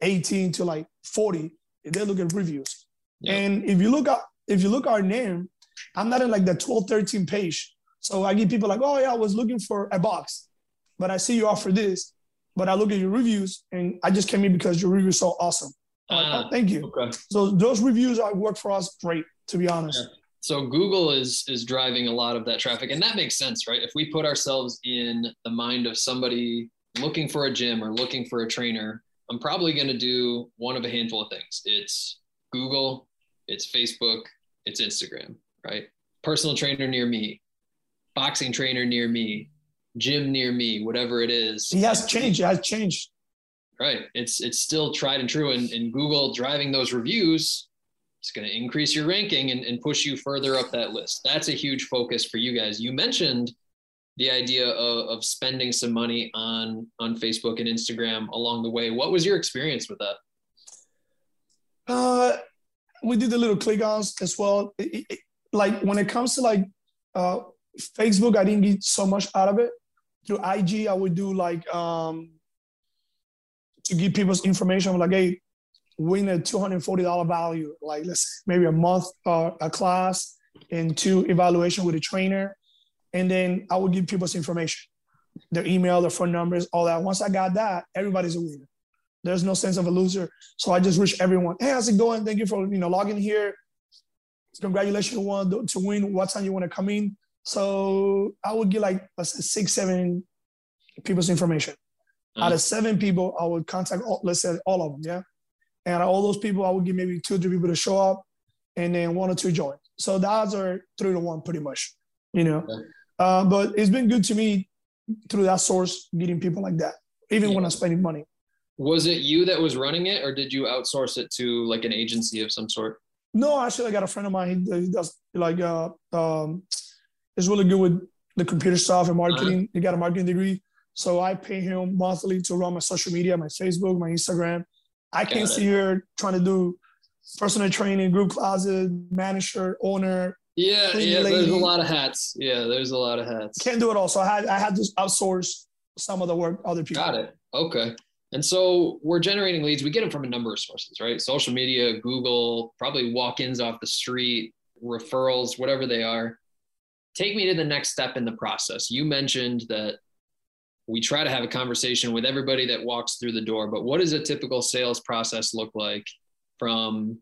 18 to like 40, they look at reviews. And if you look at if you look at our name, I'm not in like the 12, 13 page. So I get people like, oh yeah, I was looking for a box, but I see you offer this. But I look at your reviews and I just came in because your review is so awesome. Uh, like, oh, thank you. Okay. So those reviews are work for us great, to be honest. Yeah. So Google is is driving a lot of that traffic, and that makes sense, right? If we put ourselves in the mind of somebody looking for a gym or looking for a trainer, I'm probably going to do one of a handful of things. It's Google, it's Facebook, it's Instagram, right? personal trainer near me, boxing trainer near me, gym near me, whatever it is. He has changed. It has changed. Right. It's it's still tried and true. And, and Google driving those reviews, it's going to increase your ranking and, and push you further up that list. That's a huge focus for you guys. You mentioned the idea of, of spending some money on on Facebook and Instagram along the way. What was your experience with that? Uh, we did the little click-ons as well. It, it, like when it comes to like uh, Facebook, I didn't get so much out of it. Through IG, I would do like um, to give people's information. I'm Like, hey, win a two hundred forty dollar value. Like, let's maybe a month or a class and two evaluation with a trainer and then I would give people's information, their email, their phone numbers, all that. Once I got that, everybody's a winner. There's no sense of a loser. So I just wish everyone, hey, how's it going? Thank you for you know logging here. Congratulations, one to win. What time you want to come in? So I would get like let's say six, seven people's information. Mm-hmm. Out of seven people, I would contact all, let's say all of them, yeah. And all those people, I would give maybe two, or three people to show up, and then one or two join. So the odds are three to one, pretty much. You know, uh, but it's been good to me through that source, getting people like that, even yeah. when I'm spending money. Was it you that was running it, or did you outsource it to like an agency of some sort? No, actually, I got a friend of mine. He, does like uh, um, is really good with the computer stuff and marketing. Uh-huh. He got a marketing degree, so I pay him monthly to run my social media, my Facebook, my Instagram. I can't sit here trying to do personal training, group classes, manager, owner, yeah, yeah. Lady. There's a lot of hats. Yeah, there's a lot of hats. Can't do it all, so I had I had to outsource some of the work other people. Got it. Okay. And so we're generating leads. We get them from a number of sources, right? Social media, Google, probably walk-ins off the street, referrals, whatever they are. Take me to the next step in the process. You mentioned that we try to have a conversation with everybody that walks through the door, but what does a typical sales process look like from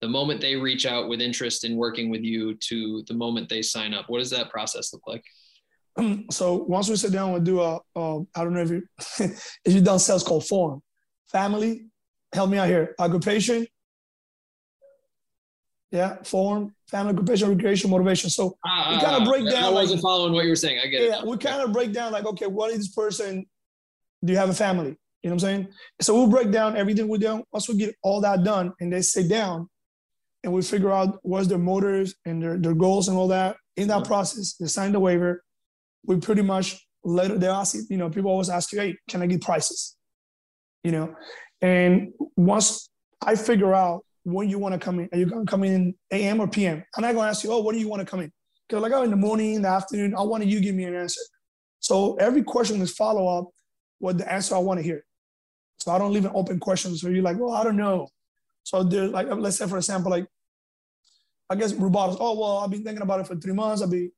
the moment they reach out with interest in working with you to the moment they sign up? What does that process look like? So once we sit down we do a I don't know if you if you've done sales called form. Family help me out here. Occupation yeah form family occupation recreation motivation. So ah, we kind of break down i wasn't like, following what you were saying. I get yeah, it we kind of break down like okay what is this person do you have a family? You know what i'm saying? So we'll break down everything we do. Once we get all that done and they sit down and we figure out what's their motives and their, their goals and all that. In that process, they sign the waiver. We pretty much let they ask you know, people always ask you, hey, can I get prices? You know, and once I figure out when you want to come in, are you gonna come in AM or PM? And I'm not gonna ask you, oh, what do you want to come in? Because like, oh, in the morning, in the afternoon, I want you to give me an answer. So every question is follow up with the answer I want to hear. So I don't leave an open question. So you're like, well, I don't know. So there's like, let's say for example, like, I guess rebuttals. Oh well, I've been thinking about it for three months. I'll be,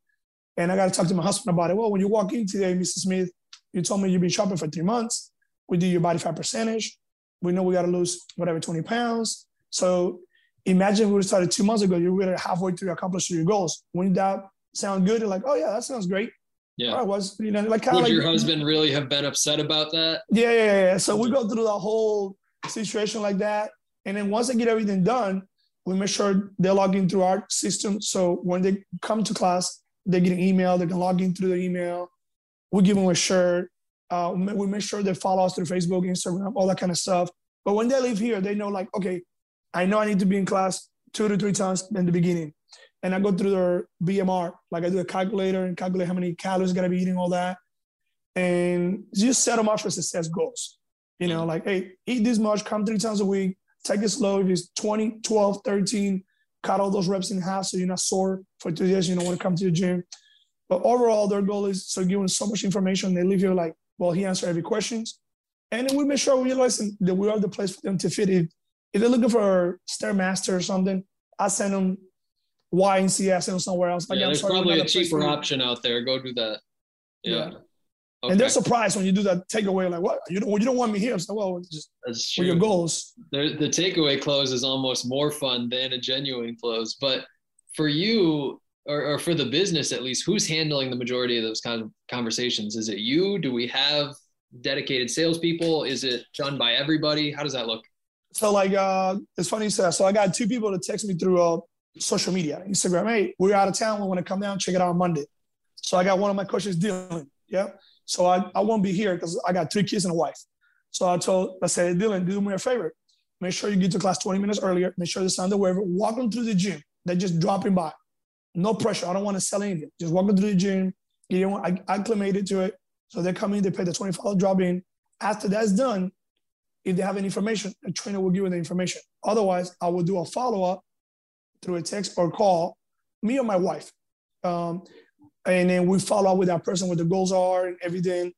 and I got to talk to my husband about it. Well, when you walk in today, Mr. Smith, you told me you've been shopping for three months. We do your body fat percentage. We know we got to lose whatever 20 pounds. So imagine we started two months ago. You're really halfway through accomplishing your goals. When that sound good, you're like, oh yeah, that sounds great. Yeah. I was, you know, like Would like, your husband really have been upset about that? Yeah, yeah, yeah. So we go through the whole situation like that. And then once I get everything done, we make sure they log in through our system. So when they come to class, they get an email, they can log in through the email. We give them a shirt. Uh, we make sure they follow us through Facebook, Instagram, all that kind of stuff. But when they leave here, they know like, okay, I know I need to be in class two to three times in the beginning. And I go through their BMR, like I do a calculator and calculate how many calories gonna be eating, all that. And just set them up for success goals. You know, like, hey, eat this much, come three times a week, Take it slow. If it's 20, 12, 13, cut all those reps in half so you're not sore for two days. You don't want to come to the gym. But overall, their goal is so giving so much information. They leave you like, well, he answered every questions. And then we make sure we listen that we are the place for them to fit. If, if they're looking for a Stairmaster or something, I send them Y and send them somewhere else. Like, yeah, there's sorry, probably a cheaper option out there. Go do that. Yeah. yeah. Okay. And they're surprised when you do that takeaway, like, what? You don't, you don't want me here. So, well, just That's true. your goals. The, the takeaway close is almost more fun than a genuine close. But for you, or, or for the business at least, who's handling the majority of those kind of conversations? Is it you? Do we have dedicated salespeople? Is it done by everybody? How does that look? So, like, uh, it's funny you said. So, I got two people to text me through uh, social media, Instagram. Hey, we're out of town. We want to come down, check it out on Monday. So I got one of my coaches, Dylan. Yeah. So I, I won't be here because I got three kids and a wife. So I told, I said, Dylan, do me a favor. Make sure you get to class 20 minutes earlier. Make sure they sign the waiver. Walk them through the gym. They're just dropping by. No pressure. I don't want to sell anything. Just walk them through the gym. You know, I acclimated to it. So they come in, they pay the $25 drop in. After that's done, if they have any information, the trainer will give you the information. Otherwise, I will do a follow up through a text or call, me or my wife. Um, and then we follow up with that person what the goals are and everything.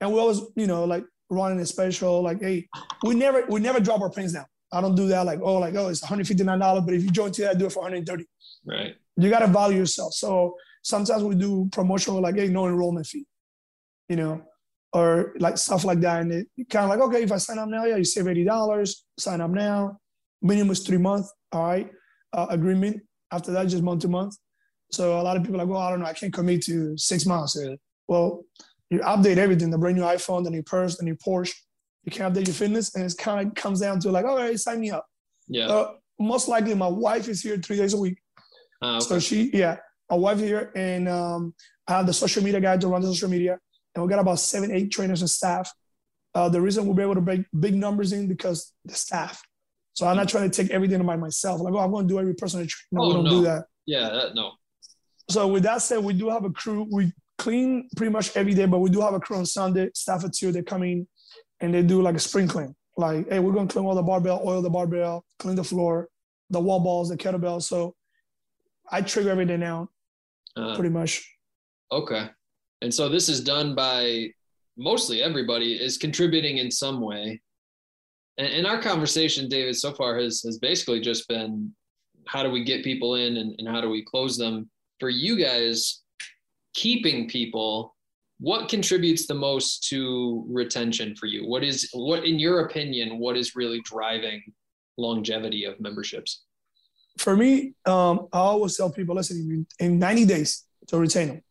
And we always, you know, like running a special, like, hey, we never we never drop our pins down. I don't do that like, oh, like, oh, it's $159, but if you join today, I do it for 130. Right. You gotta value yourself. So sometimes we do promotional like, hey, no enrollment fee, you know, or like stuff like that. And it kind of like, okay, if I sign up now, yeah, you save $80, sign up now. Minimum is three months, all right, uh, agreement. After that, just month to month. So a lot of people are like, well, I don't know, I can't commit to six months. Well, you update everything, the brand new iPhone, the new purse, the new Porsche. You can update your fitness, and it kind of comes down to like, all right, sign me up. Yeah. Uh, most likely, my wife is here three days a week. Ah, okay. So she, yeah, my wife here, and um, I have the social media guy to run the social media, and we got about seven, eight trainers and staff. Uh, the reason we'll be able to break big numbers in because the staff. So I'm not trying to take everything by myself. Like, oh, I'm going to do every personal training. No, Oh, we don't no. do that. yeah, that, no. So with that said, we do have a crew. We clean pretty much every day, but we do have a crew on Sunday. Staff of two, they come in and they do like a spring clean. Like, hey, we're gonna clean all the barbell, oil the barbell, clean the floor, the wall balls, the kettlebell. So I trigger every day now, Uh, pretty much. Okay. And so this is done by mostly everybody is contributing in some way. And, and our conversation, David, so far has has basically just been how do we get people in and, and how do we close them? For you guys, keeping people, what contributes the most to retention for you? What is what in your opinion, what is really driving longevity of memberships? For me, um, I always tell people, listen, in 90 days to retain them.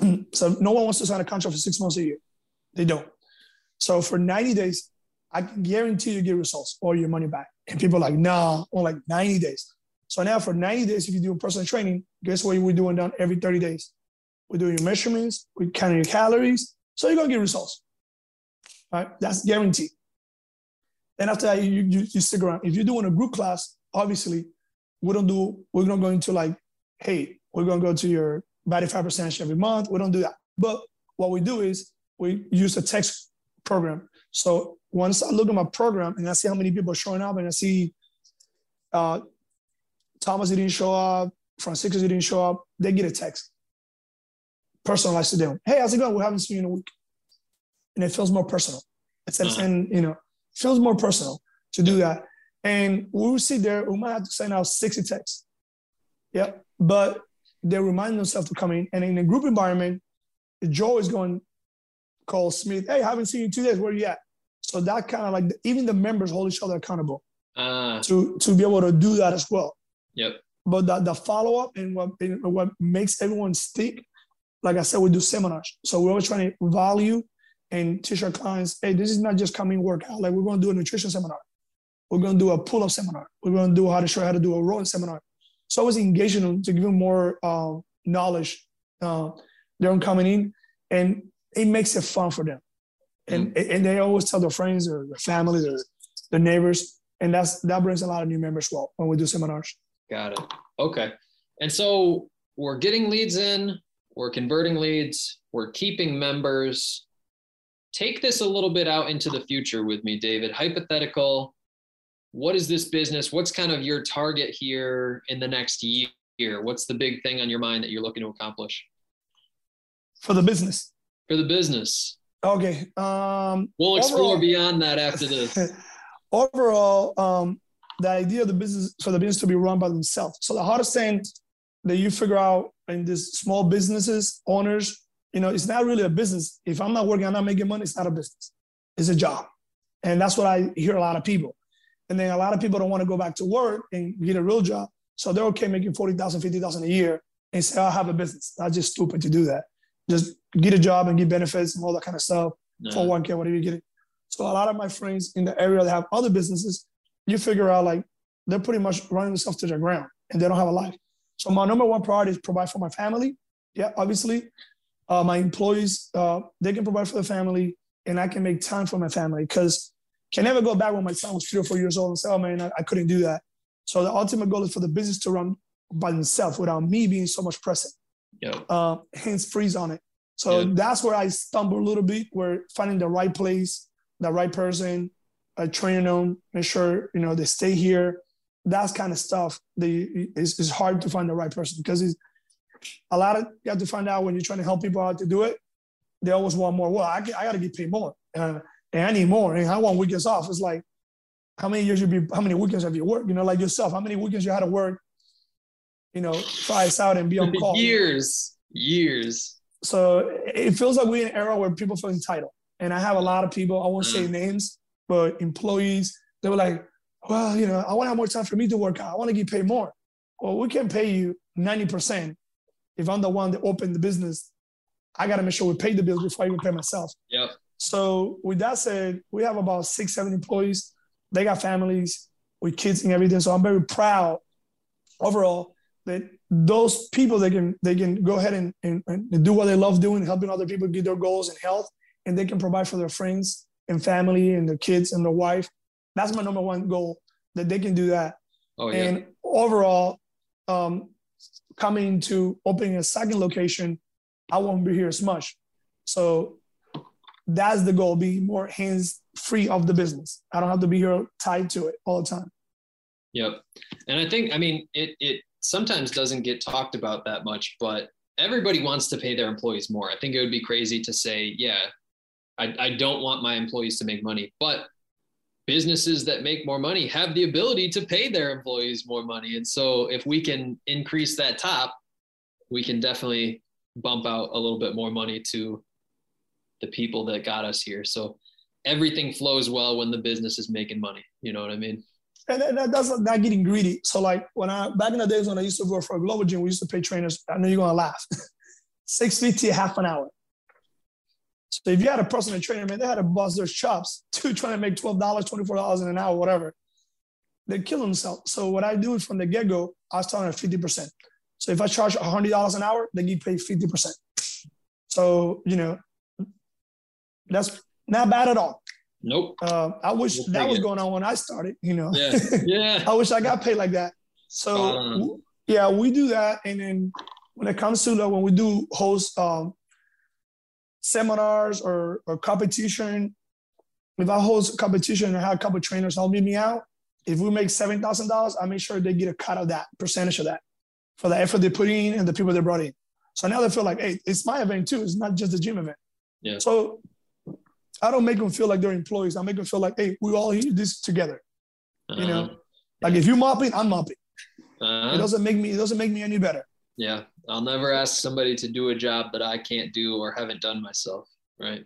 so no one wants to sign a contract for six months a year. They don't. So for 90 days, I can guarantee you get results or your money back. And people are like, nah, on like 90 days. So now for 90 days, if you do personal training, guess what we're doing down every 30 days? We're doing your measurements, we're counting your calories. So you're gonna get results. Right? That's guaranteed. Then after that, you, you, you stick around. If you're doing a group class, obviously, we don't do, we're not going to like, hey, we're gonna go to your body fat percentage every month. We don't do that. But what we do is we use a text program. So once I look at my program and I see how many people are showing up and I see uh, Thomas didn't show up, Francisco didn't show up, they get a text personalized to them. Hey, how's it going? We haven't seen you in a week. And it feels more personal. It's Uh-huh. and you know, feels more personal to do that. And we will sit there, we might have to send out 60 texts. Yep. But they remind themselves to come in. And in a group environment, Joe is going to call Smith, hey, I haven't seen you in two days. Where are you at? So that kind of like even the members hold each other accountable Uh, to to be able to do that as well. yep. But the, the follow up and what and what makes everyone stick, like I said, we do seminars. So we're always trying to value and teach our clients, hey, this is not just coming workout. Like we're going to do a nutrition seminar. We're going to do a pull up seminar. We're going to do how to show how to do a rowing seminar. So I was engaging them to give them more uh, knowledge. Uh, they're coming in, and it makes it fun for them. And and they always tell their friends or their family, their their neighbors, and that's that brings a lot of new members. Well, when we do seminars. Got it. Okay. And so we're getting leads in, we're converting leads, we're keeping members. Take this a little bit out into the future with me, David. Hypothetical. What is this business? What's kind of your target here in the next year? What's the big thing on your mind that you're looking to accomplish for the business. for the business? Okay. Um, We'll explore Overall- beyond that after this. overall, um, the idea of the business for the business to be run by themselves. So the hardest thing that you figure out in these small businesses, owners, you know, it's not really a business. If I'm not working, I'm not making money, it's not a business. It's a job. And that's what I hear a lot of people. And then a lot of people don't want to go back to work and get a real job. So they're okay making 40,000, 50,000 a year and say, I have a business. That's just stupid to do that. Just get a job and get benefits and all that kind of stuff No. for one K, whatever you get it. So a lot of my friends in the area that have other businesses, you figure out like they're pretty much running themselves to the ground. and they don't have a life. So my number one priority is provide for my family. Yeah, obviously, uh, my employees uh, they can provide for the family, and I can make time for my family because can never go back when my son was three or four years old and say, "Oh man, I, I couldn't do that." So the ultimate goal is for the business to run by themselves without me being so much present. Yeah. Uh, hands freeze on it. So Yeah. that's where I stumble a little bit, where finding the right place, the right person, uh, training them, make sure you know they stay here. That's kind of stuff. The is is hard to find the right person because it's a lot of you have to find out when you're trying to help people out to do it. They always want more. Well, I, I got to get paid more, uh, and I need more, and I want weekends off. It's like how many years you be? How many weekends have you worked? You know, like yourself, how many weekends you had to work? You know, us out and be on call. years, years. So it feels like we're in an era where people feel entitled. And I have a lot of people, I won't say mm. names, but employees, they were like, well, you know, I want to have more time for me to work out. I want to get paid more. Well, we can pay you 90%. If I'm the one that opened the business, I got to make sure we pay the bills before I even pay myself. Yep. So with that said, we have about six, seven employees. They got families with kids and everything. So I'm very proud overall that those people they can they can go ahead and, and, and do what they love doing, helping other people get their goals and health, and they can provide for their friends and family and their kids and their wife. That's my number one goal that they can do that. Oh yeah. And overall, um, coming to opening a second location, I won't be here as much. So that's the goal: be more hands free of the business. I don't have to be here tied to it all the time. Yep. And I think, I mean, it it sometimes doesn't get talked about that much, but everybody wants to pay their employees more. I think it would be crazy to say, yeah, I, I don't want my employees to make money, but businesses that make more money have the ability to pay their employees more money. And so if we can increase that top, we can definitely bump out a little bit more money to the people that got us here. So everything flows well when the business is making money. You know what I mean? And that, that- that's not getting greedy. So like when I back in the days when I used to work for a global gym, we used to pay trainers. I know you're gonna laugh. Six fifty half an hour. So if you had a personal trainer, man, they had to bust their chops to trying to make twelve dollars, twenty four dollars an hour, whatever. They kill themselves. So what I do from the get go, I start at fifty percent. So if I charge hundred dollars an hour, they get paid fifty percent. So you know, that's not bad at all. Nope. Uh, I wish We'll that was it. going on when I started. You know. Yeah. Yeah. I wish I got paid like that. So w- yeah, we do that, and then when it comes to when we do host um, seminars or or competition, if I host a competition and have a couple of trainers helping me out, if we make seven thousand dollars, I make sure they get a cut of that percentage of that for the effort they put in and the people they brought in. So now they feel like, hey, it's my event too. It's not just the gym event. Yeah. So I don't make them feel like they're employees. I make them feel like, hey, we all here this together. You know, like if you're mopping, I'm mopping. Uh-huh. It doesn't make me. It doesn't make me any better. Yeah, I'll never ask somebody to do a job that I can't do or haven't done myself, right?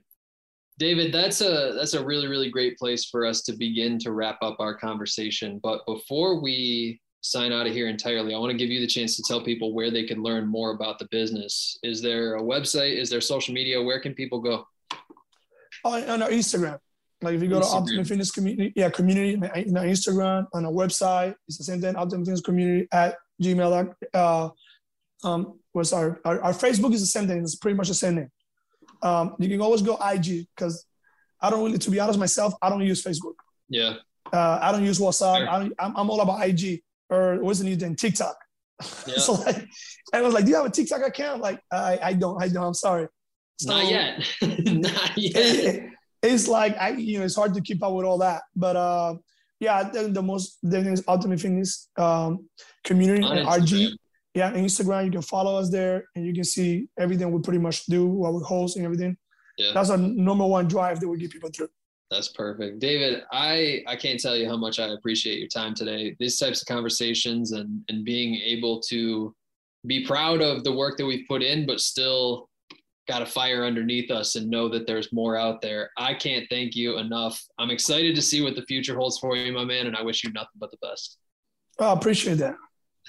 David, that's a that's a really really great place for us to begin to wrap up our conversation. But before we sign out of here entirely, I want to give you the chance to tell people where they can learn more about the business. Is there a website? Is there social media? Where can people go? Oh, on our Instagram. Like if you go Instagram. to Optimum Fitness Community, yeah, community, know, Instagram, on our website, it's the same thing. Optimum Fitness Community at Gmail. Uh, um, what's our, our our Facebook is the same thing. It's pretty much the same name. Um, you can always go IG because I don't really, to be honest, myself, I don't use Facebook. Yeah, Uh, I don't use WhatsApp. Sure. I don't, I'm, I'm all about IG or what's the new thing, TikTok. Yeah. so like, I was like, "Do you have a TikTok account?" Like, I, I don't. I don't. I'm sorry. So- not yet, not yet. it's like I, you know, it's hard to keep up with all that. But uh, yeah, I think the most the thing is Ultimate Fitness um, community On and Instagram. RG. Yeah, and Instagram, you can follow us there, and you can see everything we pretty much do, what we host, and everything. Yeah. That's our number one drive that we get people through. That's perfect. David, I, I can't tell you how much I appreciate your time today. These types of conversations and, and being able to be proud of the work that we've put in, but still got a fire underneath us and know that there's more out there. I can't thank you enough. I'm excited to see what the future holds for you, my man, and I wish you nothing but the best. Oh, I appreciate that.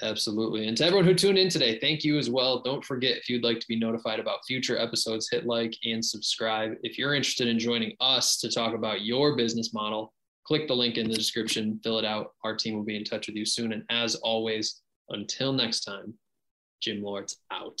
Absolutely. And to everyone who tuned in today, thank you as well. Don't forget if you'd like to be notified about future episodes, hit like and subscribe. If you're interested in joining us to talk about your business model, click the link in the description, fill it out. Our team will be in touch with you soon. And as always, Until next time, Gym Lords out.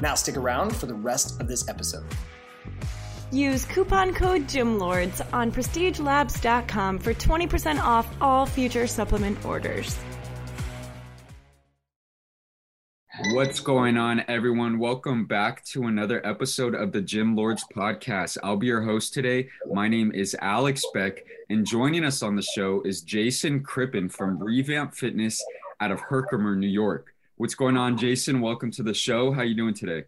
Now stick around for the rest of this episode. Use coupon code GYMLORDS on prestigelabs.com for 20% off all future supplement orders. What's going on, everyone? Welcome back to another episode of the Gym Lords podcast. I'll be your host today. My name is Alex Beck, and joining us on the show is Jason Crippen from Revamp Fitness out of Herkimer, New York. What's going on, Jason? Welcome to the show. How you doing today?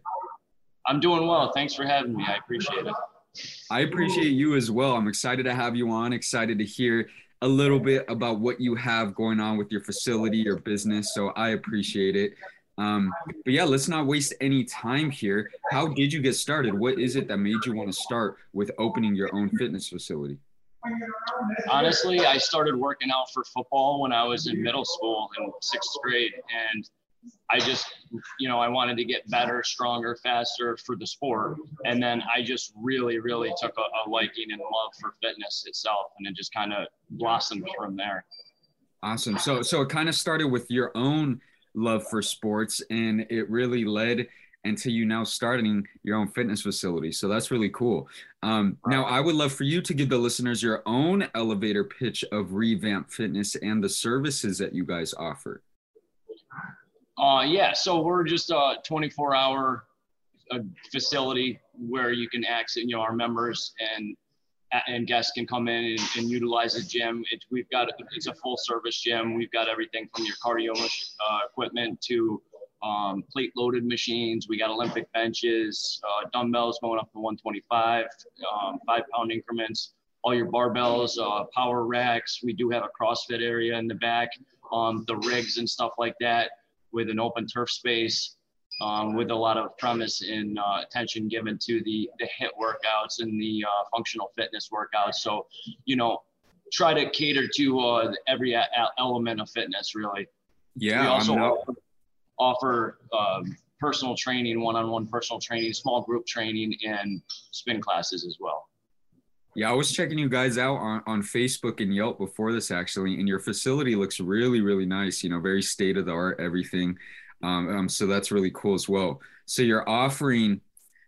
I'm doing well. Thanks for having me. I appreciate it. I appreciate you as well. I'm excited to have you on. Excited to hear a little bit about what you have going on with your facility, your business. So I appreciate it. Um, but yeah, let's not waste any time here. How did you get started? What is it that made you want to start with opening your own fitness facility? Honestly, I started working out for football when I was in middle school in sixth grade. And I just, you know, I wanted to get better, stronger, faster for the sport. And then I just really, really took a, a liking and love for fitness itself. And it just kind of blossomed from there. Awesome. So, so it kind of started with your own love for sports and it really led until you now starting your own fitness facility. So that's really cool. Um, now, I would love for you to give the listeners your own elevator pitch of Revamp Fitness and the services that you guys offer. Uh, yeah, so we're just a 24 hour uh, facility where you can access, you know, our members and and guests can come in and, and utilize the gym. It, we've got it's a full service gym. We've got everything from your cardio uh, equipment to um, plate loaded machines. We got Olympic benches, uh, dumbbells going up to 125, um, five pound increments. All your barbells, uh, power racks. We do have a CrossFit area in the back, um, the rigs and stuff like that, with an open turf space um, with a lot of premise and uh, attention given to the the HIIT workouts and the uh, functional fitness workouts. So, you know, try to cater to uh, every a- element of fitness, really. Yeah. We also offer, offer um, personal training, one-on-one personal training, small group training, and spin classes as well. Yeah, I was checking you guys out on, on Facebook and Yelp before this actually, and your facility looks really, really nice. You know, very state of the art, everything. Um, um, so that's really cool as well. So you're offering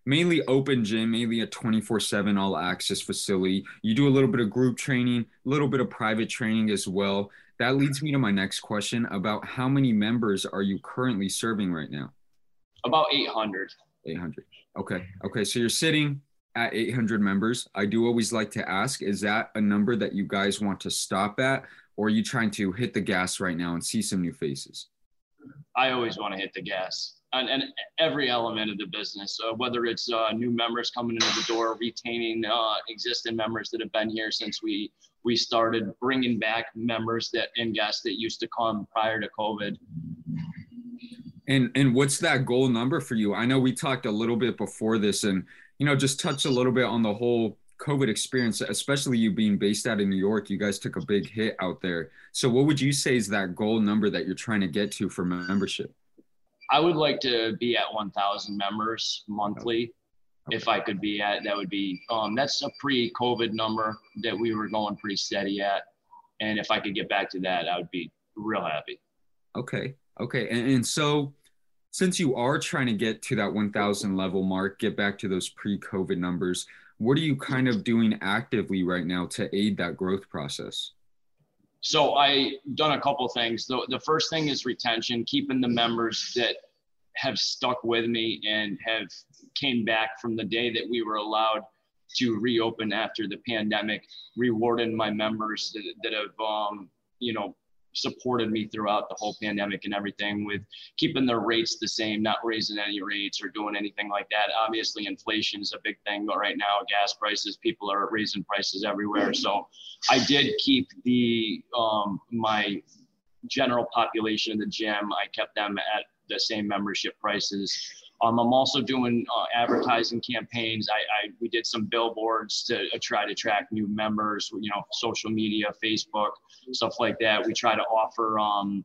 mainly open gym, mainly a 24 7 all access facility. You do a little bit of group training, a little bit of private training as well. That leads me to my next question about how many members are you currently serving right now? About 800. 800. Okay. Okay. So you're sitting at 800 members. I do always like to ask is that a number that you guys want to stop at, or are you trying to hit the gas right now and see some new faces? I always want to hit the gas and, and every element of the business, uh, whether it's uh, new members coming into the door, retaining uh, existing members that have been here since we we started, bringing back members that and guests that used to come prior to COVID. And and what's that goal number for you? I know we talked a little bit before this, and you know, just touch a little bit on the whole COVID experience, especially you being based out in New York, you guys took a big hit out there. So, what would you say is that goal number that you're trying to get to for membership? I would like to be at 1,000 members monthly. Okay. If I could be at, that would be, um, that's a pre COVID number that we were going pretty steady at. And if I could get back to that, I would be real happy. Okay. Okay. And, and so, since you are trying to get to that 1,000 level mark, get back to those pre COVID numbers, what are you kind of doing actively right now to aid that growth process? So I done a couple things. The, the first thing is retention, keeping the members that have stuck with me and have came back from the day that we were allowed to reopen after the pandemic, rewarding my members that, that have, um, you know, supported me throughout the whole pandemic and everything with keeping their rates the same, not raising any rates or doing anything like that. Obviously, inflation is a big thing, but right now, gas prices, people are raising prices everywhere. So I did keep the um, my general population of the gym. I kept them at the same membership prices. Um, I'm also doing uh, advertising campaigns. I, I, we did some billboards to uh, try to attract new members. You know, social media, Facebook, stuff like that. We try to offer. Um,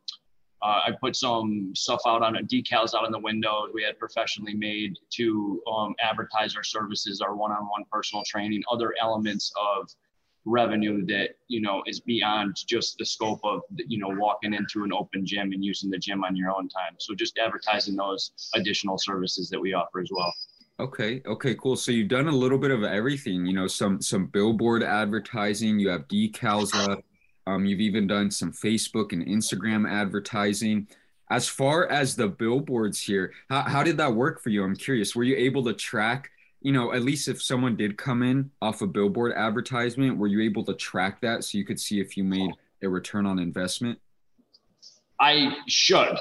uh, I put some stuff out on decals out on the window. We had professionally made to um, advertise our services, our one-on-one personal training, other elements of revenue that you know is beyond just the scope of you know walking into an open gym and using the gym on your own time. So just advertising those additional services that we offer as well. Okay. Okay cool. So you've done a little bit of everything you know some some billboard advertising you have decals up um, you've even done some facebook and instagram advertising. As far as the billboards here how, how did that work for you? I'm curious were you able to track you know, at least if someone did come in off a billboard advertisement, were you able to track that so you could see if you made a return on investment? I should.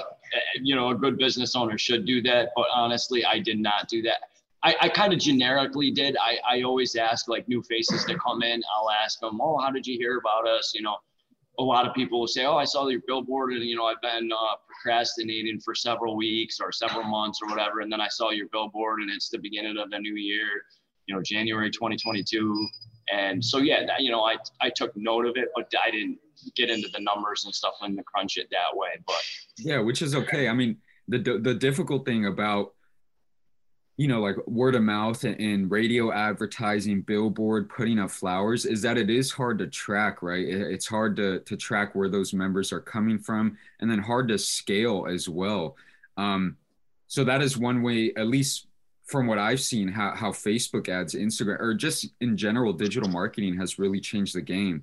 You know, a good business owner should do that, but honestly, I did not do that. I, I kind of generically did. I, I always ask like new faces to come in. I'll ask them, "Oh, how did you hear about us?" You know, a lot of people will say, "Oh, I saw your billboard, and you know, I've been uh, procrastinating for several weeks or several months or whatever, and then I saw your billboard, and it's the beginning of the new year, you know, January 2022." And so, yeah, you know, I I took note of it, but I didn't get into the numbers and stuff and crunch it that way. But yeah, which is okay. I mean, the the difficult thing about you know, like word of mouth and, radio advertising, billboard, putting up flowers, is that it is hard to track, right? It's hard to to track where those members are coming from, and then hard to scale as well. Um, so that is one way, at least from what I've seen, how how Facebook ads, Instagram, or just in general, digital marketing has really changed the game.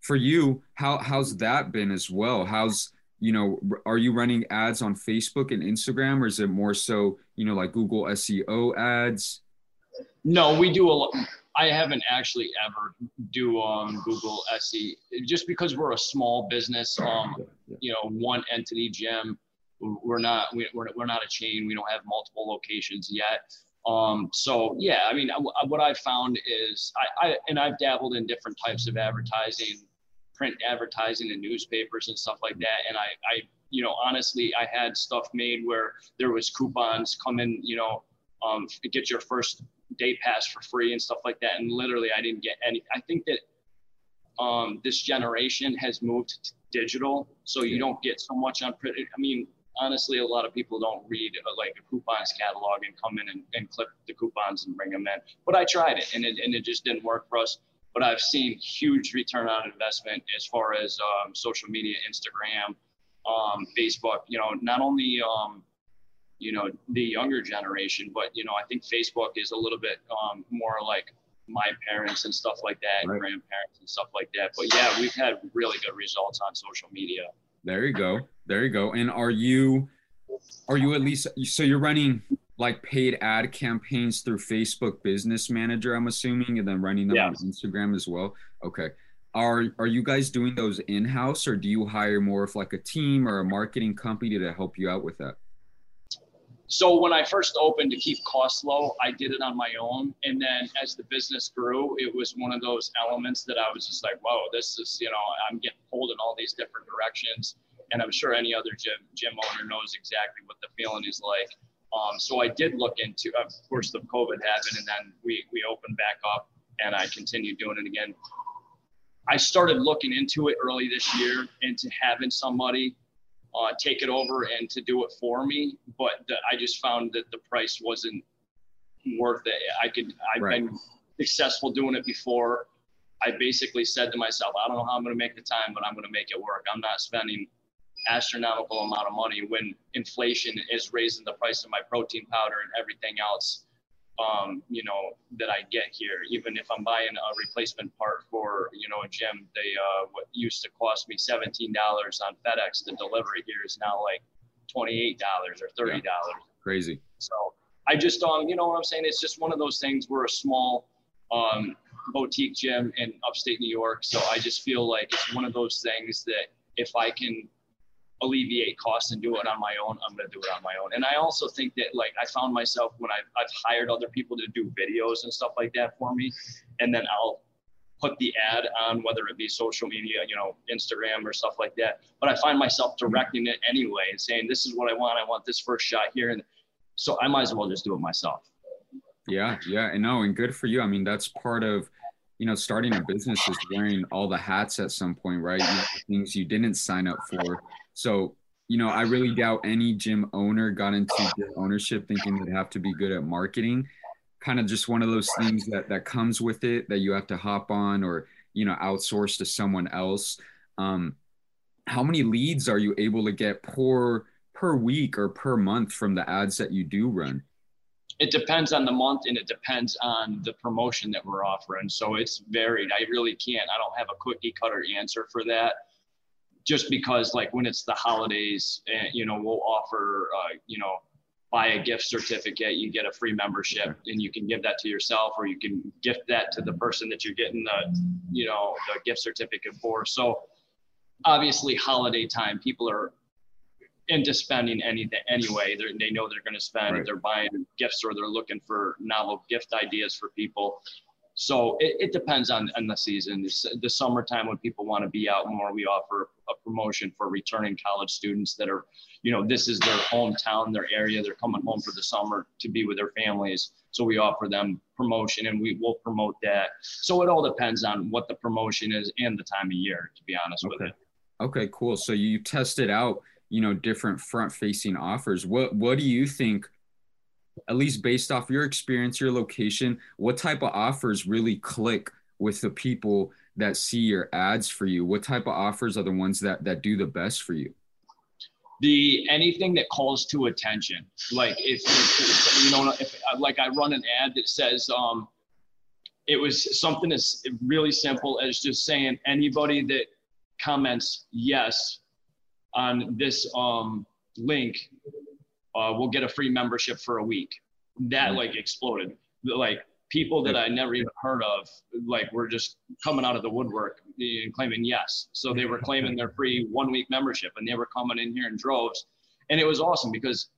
For you, how how's that been as well? How's you know, are you running ads on Facebook and Instagram, or is it more so, you know, like Google SEO ads? No, we do a lot. I haven't actually ever do um, Google SEO just because we're a small business. Um, you know, one entity gym. We're not we, we're, we're not a chain. We don't have multiple locations yet. Um, so yeah, I mean, what I found is I, I and I've dabbled in different types of advertising print advertising in newspapers and stuff like that. And I, I, you know, honestly, I had stuff made where there was coupons come in, you know, um, get your first day pass for free and stuff like that. And literally, I didn't get any. I think that um, this generation has moved to digital, so you don't get so much on print. I mean, honestly, a lot of people don't read uh, like a coupons catalog and come in and, and clip the coupons and bring them in. But I tried it, and it and it just didn't work for us but I've seen huge return on investment as far as um, social media, Instagram, um, Facebook. You know, not only um, you know the younger generation, but you know I think Facebook is a little bit um, more like my parents and stuff like that, right. grandparents and stuff like that. But yeah, we've had really good results on social media. There you go. There you go. And are you are you at least so you're running like paid ad campaigns through Facebook Business Manager, I'm assuming, and then running them on Instagram as well. Okay. Are are you guys doing those in house, or do you hire more of like a team or a marketing company to help you out with that? So when I first opened to keep costs low, I did it on my own, and then as the business grew, it was one of those elements that I was just like, "Whoa, this is you know I'm getting pulled in all these different directions." And I'm sure any other gym gym owner knows exactly what the feeling is like um, so I did look into, of course, the COVID happened, and then we we opened back up, and I continued doing it again. I started looking into it early this year into having somebody uh, take it over and to do it for me, but the, I just found that the price wasn't worth it. I could I've right. been successful doing it before. I basically said to myself, I don't know how I'm going to make the time, but I'm going to make it work. I'm not spending astronomical amount of money when inflation is raising the price of my protein powder and everything else um, you know that I get here. Even if I'm buying a replacement part for you know a gym, they uh, what used to cost me seventeen dollars on FedEx, the delivery here is now like twenty eight dollars or thirty dollars. Yeah. Crazy. So I just, um, you know what I'm saying? It's just one of those things. We're a small um, boutique gym in upstate New York. So I just feel like it's one of those things that if I can alleviate costs and do it on my own, I'm going to do it on my own. And I also think that like I found myself when I've, I've hired other people to do videos and stuff like that for me, and then I'll put the ad on whether it be social media, you know, Instagram or stuff like that. But I find myself directing it anyway and saying, this is what I want. I want this first shot here. And so I might as well just do it myself. Yeah, yeah, and no, and good for you. I mean, that's part of, you know, starting a business is wearing all the hats at some point, right? You things you didn't sign up for. So, you know, I really doubt any gym owner got into ownership thinking they'd have to be good at marketing. Kind of just one of those things that that comes with it that you have to hop on or you know outsource to someone else. Um, how many leads are you able to get per per week or per month from the ads that you do run? It depends on the month and it depends on the promotion that we're offering. So it's varied. I really can't. I don't have a cookie cutter answer for that. Just because, like when it's the holidays, and you know, we'll offer, uh, you know, buy a gift certificate, you get a free membership, and you can give that to yourself, or you can gift that to the person that you're getting the, you know, the gift certificate for. So obviously, holiday time, people are into spending anything anyway. They're, they know they're going to spend. Right. They're buying gifts or they're looking for novel gift ideas for people. So it, it depends on, on the season. This, the summertime when people want to be out more, we offer a promotion for returning college students that are, you know, this is their hometown, their area. They're coming home for the summer to be with their families. So we offer them promotion and we will promote that. So it all depends on what the promotion is and the time of year, to be honest with it. Okay, cool. So you tested out, you know, different front facing offers. What what do you think, at least based off your experience, your location, what type of offers really click with the people that see your ads for you? What type of offers are the ones that that do the best for you? the anything that calls to attention like if, if you know if like i run an ad that says um it was something as really simple as just saying anybody that comments yes on this um link uh, will get a free membership for a week. That like exploded. Like people that i never even heard of like were just coming out of the woodwork and claiming yes. So they were claiming their free one week membership and they were coming in here in droves. And it was awesome because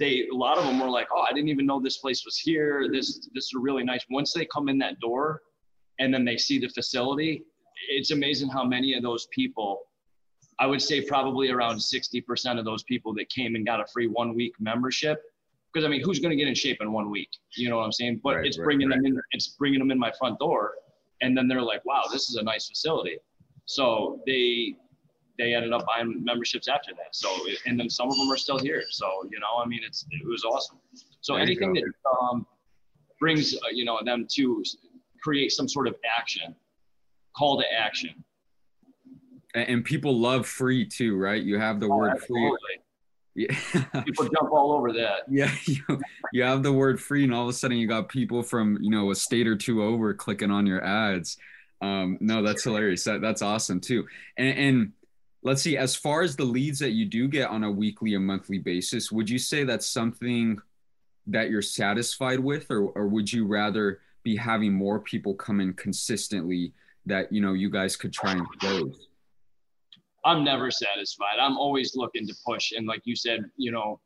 they a lot of them were like oh i didn't even know this place was here. This this is really nice once they come in that door and then they see the facility it's amazing how many of those people i would say probably around 60% of those people that came and got a free one week membership because i mean who's going to get in shape in one week? You know what i'm saying? But Right, it's bringing right. them in it's bringing them in my front door and then they're like wow this is a nice facility. So they they ended up buying memberships after that. So and then some of them are still here. So you know i mean it's it was awesome. So There anything that um, brings uh, you know them to create some sort of action call to action And, people love free too, right? You have the word free. Yeah. people jump all over that Yeah, you, you have the word free, and all of a sudden you got people from you know a state or two over clicking on your ads. Um, no, that's hilarious. That, that's awesome too. And, and let's see, as far as the leads that you do get on a weekly and monthly basis, would you say that's something that you're satisfied with, or or would you rather be having more people come in consistently that you know you guys could try and close? I'm never satisfied. I'm always looking to push. And like you said, you know,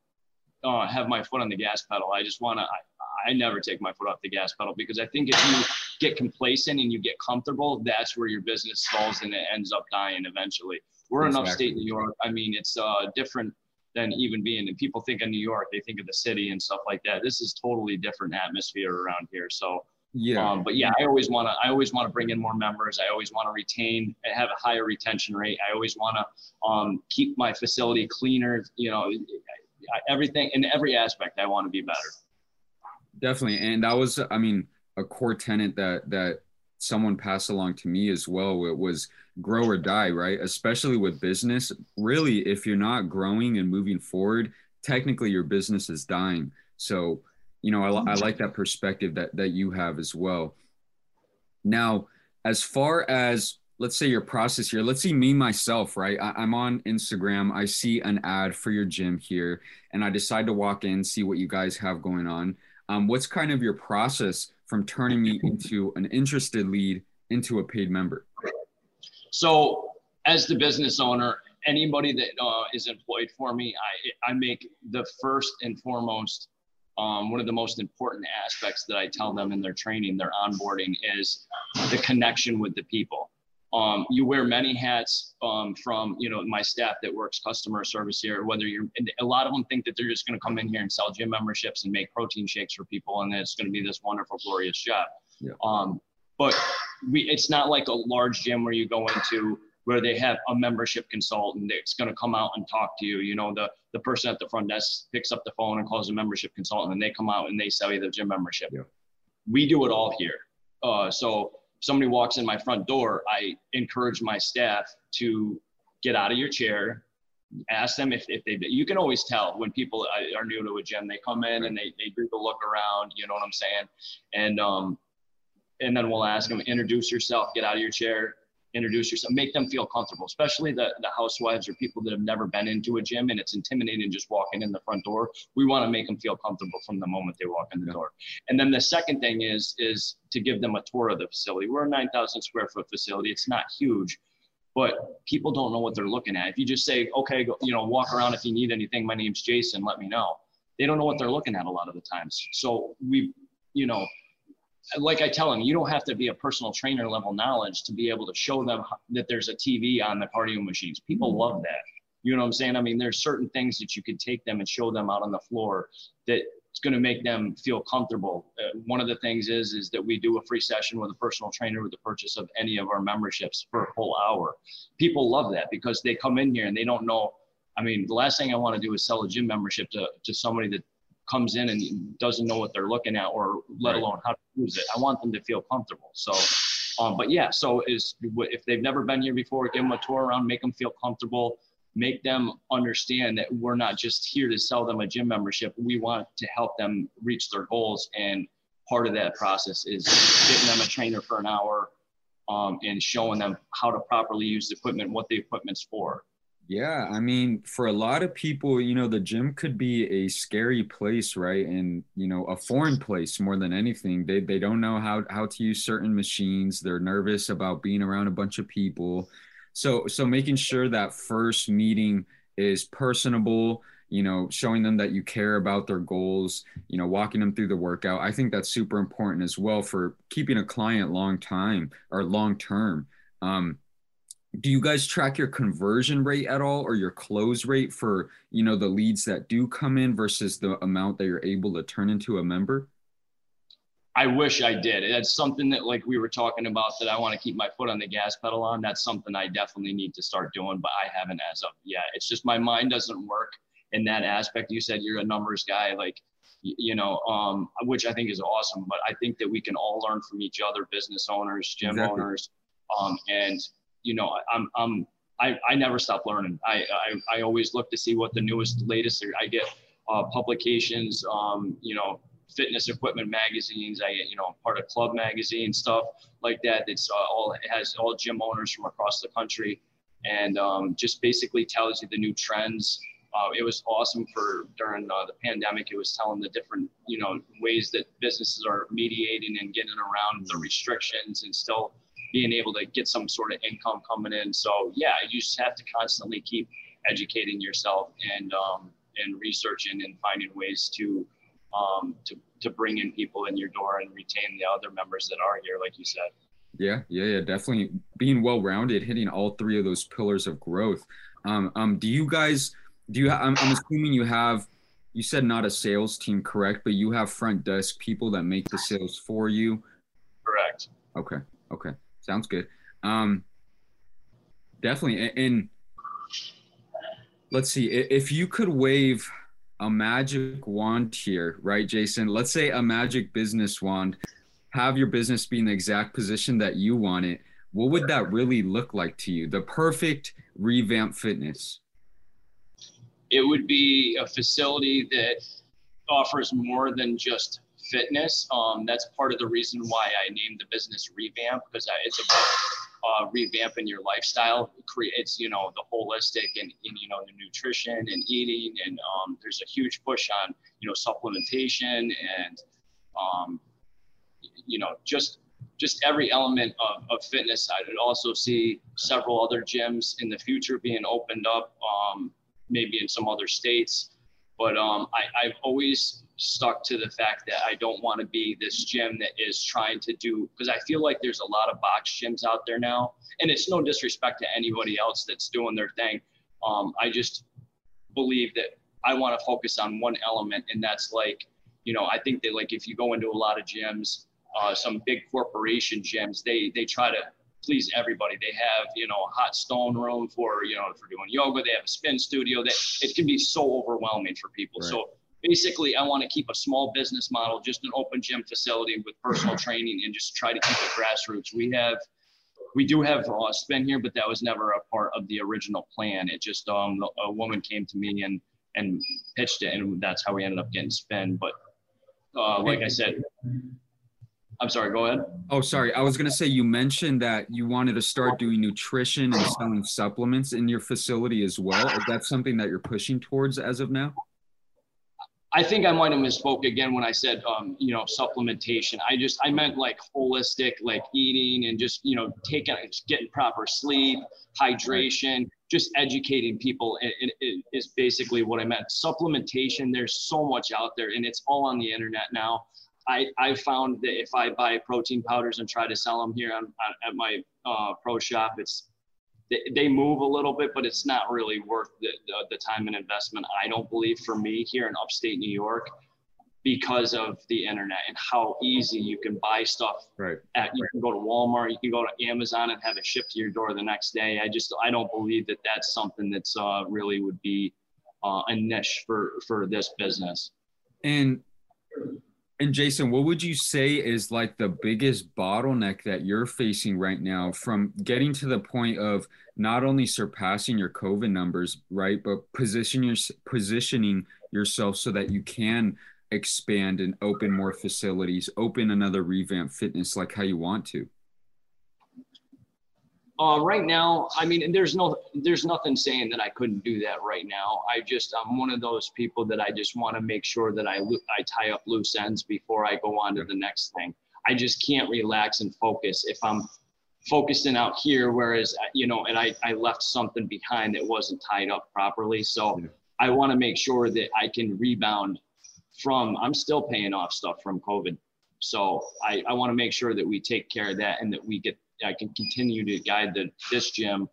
uh, have my foot on the gas pedal. I just want to, I, I never take my foot off the gas pedal because I think if you get complacent and you get comfortable, that's where your business stalls and it ends up dying eventually. We're in Exactly. upstate New York. I mean, it's uh, different than even being, and people think of New York, they think of the city and stuff like that. This is totally different atmosphere around here. So, Yeah, um, but yeah, I always want to. I always want to bring in more members. I always want to retain, have a higher retention rate. I always want to um, keep my facility cleaner. You know, everything in every aspect. I want to be better. Definitely. And that was, I mean, a core tenant that that someone passed along to me as well. It was grow or die, right? Especially with business. Really, if you're not growing and moving forward, technically your business is dying. So, you know, I, I like that perspective that that you have as well. Now, as far as let's say your process here. Let's see me myself, right? I, I'm on Instagram. I see an ad for your gym here, and I decide to walk in, see what you guys have going on. Um, what's kind of your process from turning me into an interested lead into a paid member? So, as the business owner, anybody that uh, is employed for me, I I make the first and foremost um, one of the most important aspects that I tell them in their training, their onboarding, is the connection with the people. Um, you wear many hats um, from you know my staff that works customer service here. Whether you're a lot of them think that they're just going to come in here and sell gym memberships and make protein shakes for people, and that it's going to be this wonderful, glorious job. Yeah. Um, but we, it's not like a large gym where you go into where they have a membership consultant that's going to come out and talk to you. You know, the the person at the front desk picks up the phone and calls a membership consultant, and they come out and they sell you the gym membership. Yeah. We do it all here. Uh, so somebody walks in my front door, I encourage my staff to get out of your chair, ask them if, if they, you can always tell when people are new to a gym, they come in and they, they do the look around, you know what I'm saying? And, um, and then we'll ask them, introduce yourself, get out of your chair, introduce yourself, make them feel comfortable, especially the, the housewives or people that have never been into a gym and it's intimidating just walking in the front door. We want to make them feel comfortable from the moment they walk in the door. And then the second thing is, is to give them a tour of the facility. We're a 9,000 square foot facility. It's not huge, but people don't know what they're looking at. If you just say, okay, go, you know, walk around. If you need anything, my name's Jason, let me know. They don't know what they're looking at a lot of the times. So we, you know, like I tell them, you don't have to be a personal trainer level knowledge to be able to show them that there's a TV on the cardio machines. People love that. You know what I'm saying? I mean, there's certain things that you could take them and show them out on the floor that it's going to make them feel comfortable. Uh, one of the things is is that we do a free session with a personal trainer with the purchase of any of our memberships for a full hour. People love that because they come in here and they don't know. I mean, the last thing I want to do is sell a gym membership to, to somebody that comes in and doesn't know what they're looking at or let alone how to use it. I want them to feel comfortable. So, um, but yeah, so is if they've never been here before, give them a tour around, make them feel comfortable, make them understand that we're not just here to sell them a gym membership. We want to help them reach their goals. And part of that process is getting them a trainer for an hour um, and showing them how to properly use the equipment, what the equipment's for. Yeah, I mean, for a lot of people, you know, the gym could be a scary place, right? And you know, a foreign place more than anything. They they don't know how how to use certain machines. They're nervous about being around a bunch of people. So so making sure that first meeting is personable, you know, showing them that you care about their goals, you know, walking them through the workout. I think that's super important as well for keeping a client long time or long term. Um, do you guys track your conversion rate at all or your close rate for you know the leads that do come in versus the amount that you're able to turn into a member i wish i did that's something that like we were talking about that i want to keep my foot on the gas pedal on that's something i definitely need to start doing but i haven't as of yet it's just my mind doesn't work in that aspect you said you're a numbers guy like you know, um, which I think is awesome. But I think that we can all learn from each other, business owners, gym exactly. owners, um, and you know, I'm, I'm, I, I never stop learning. I, I, I always look to see what the newest, latest, I get uh, publications, um, you know, fitness equipment magazines. I, you know, part of club magazine stuff like that. It's uh, all, it has all gym owners from across the country and um, just basically tells you the new trends. Uh, it was awesome for during uh, the pandemic. It was telling the different, you know, ways that businesses are mediating and getting around the restrictions and still being able to get some sort of income coming in. So yeah, you just have to constantly keep educating yourself and um, and researching and finding ways to um, to to bring in people in your door and retain the other members that are here, like you said. Yeah, yeah, yeah, definitely being well rounded, hitting all three of those pillars of growth. Um, um, do you guys? Do you? I'm, I'm assuming you have. You said not a sales team, correct? But you have front desk people that make the sales for you. Correct. Okay. Okay. Sounds good. Um, definitely. And let's see if you could wave a magic wand here, right, Jason? Let's say a magic business wand, have your business be in the exact position that you want it. What would that really look like to you? The perfect revamp fitness. It would be a facility that offers more than just fitness. Um, that's part of the reason why I named the business Revamp because it's about uh, revamping your lifestyle creates you know the holistic and, and you know the nutrition and eating and um, there's a huge push on you know supplementation and um, you know just just every element of, of fitness i would also see several other gyms in the future being opened up um, maybe in some other states but um, I, I've always stuck to the fact that I don't want to be this gym that is trying to do because I feel like there's a lot of box gyms out there now, and it's no disrespect to anybody else that's doing their thing. Um, I just believe that I want to focus on one element, and that's like, you know, I think that like if you go into a lot of gyms, uh, some big corporation gyms, they they try to please everybody. They have, you know, a hot stone room for, you know, for doing yoga. They have a spin studio that it can be so overwhelming for people. Right. So basically I want to keep a small business model, just an open gym facility with personal training and just try to keep it grassroots. We have, we do have a spin here, but that was never a part of the original plan. It just, um, a woman came to me and, and pitched it and that's how we ended up getting spin. But, uh, like I said, I'm sorry, go ahead. Oh, sorry. I was going to say you mentioned that you wanted to start doing nutrition and selling supplements in your facility as well. Is that something that you're pushing towards as of now? I think I might have misspoke again when I said, um, you know, supplementation. I just, I meant like holistic, like eating and just, you know, taking, getting proper sleep, hydration, just educating people it, it, it is basically what I meant. Supplementation, there's so much out there and it's all on the internet now. I, I found that if I buy protein powders and try to sell them here on, on at my uh, pro shop, it's they, they move a little bit, but it's not really worth the, the, the time and investment. I don't believe for me here in upstate New York because of the internet and how easy you can buy stuff. Right. At, you can go to Walmart, you can go to Amazon and have it shipped to your door the next day. I just I don't believe that that's something that's uh, really would be uh, a niche for for this business. And and Jason, what would you say is like the biggest bottleneck that you're facing right now from getting to the point of not only surpassing your COVID numbers, right, but position your, positioning yourself so that you can expand and open more facilities, open another revamp fitness like how you want to? Uh, right now, I mean, there's no, there's nothing saying that I couldn't do that right now. I just, I'm one of those people that I just want to make sure that I, I tie up loose ends before I go on to the next thing. I just can't relax and focus if I'm focusing out here, whereas, uh, you know, and I, I left something behind that wasn't tied up properly. So I want to make sure that I can rebound from, I'm still paying off stuff from COVID. So I, I want to make sure that we take care of that and that we get I can continue to guide the, this gym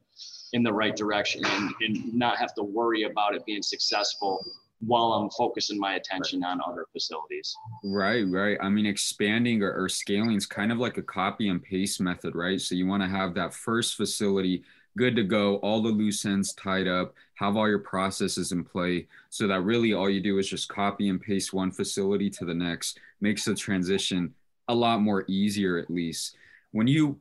in the right direction and, and not have to worry about it being successful while I'm focusing my attention on other facilities. Right, right. I mean, expanding or, or scaling is kind of like a copy and paste method, right? So you want to have that first facility good to go, all the loose ends tied up, have all your processes in play so that really all you do is just copy and paste one facility to the next, makes the transition a lot more easier at least. When you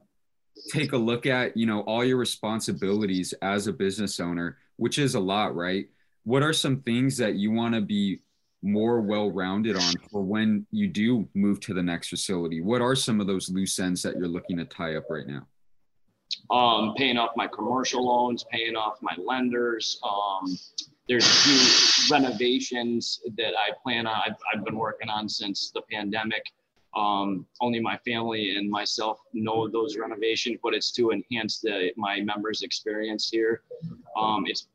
take a look at you know all your responsibilities as a business owner which is a lot right? What are some things that you want to be more well-rounded on for when you do move to the next facility? What are some of those loose ends that you're looking to tie up right now? Um, paying off my commercial loans paying off my lenders um, there's a few renovations that i plan on I've, I've been working on since the pandemic um, only my family and myself know those renovations, but it's to enhance the my members' experience here. Um, it's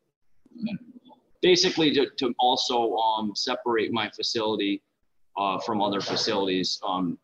basically to, to also um, separate my facility uh, from other facilities. Um,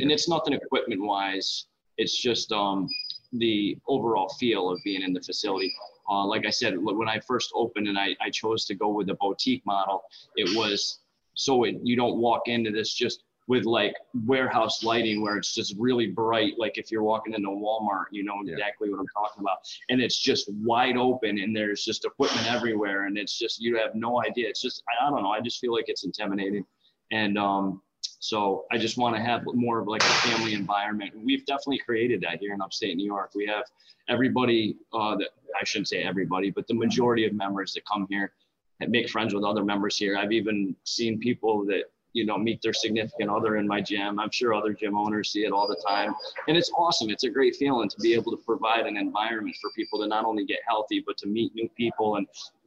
and it's nothing equipment wise. It's just um, the overall feel of being in the facility. Uh, like I said, when I first opened and I, I chose to go with the boutique model, it was so it, you don't walk into this just with like warehouse lighting where it's just really bright. Like if you're walking into Walmart, you know exactly yeah. what I'm talking about. And it's just wide open and there's just equipment everywhere. And it's just, you have no idea. It's just, I, I don't know. I just feel like it's intimidating. And um, so I just want to have more of like a family environment. We've definitely created that here in upstate New York. We have everybody uh, that I shouldn't say everybody, but the majority of members that come here that make friends with other members here. I've even seen people that you know, meet their significant other in my gym. I'm sure other gym owners see it all the time. And it's awesome. It's a great feeling to be able to provide an environment for people to not only get healthy, but to meet new people and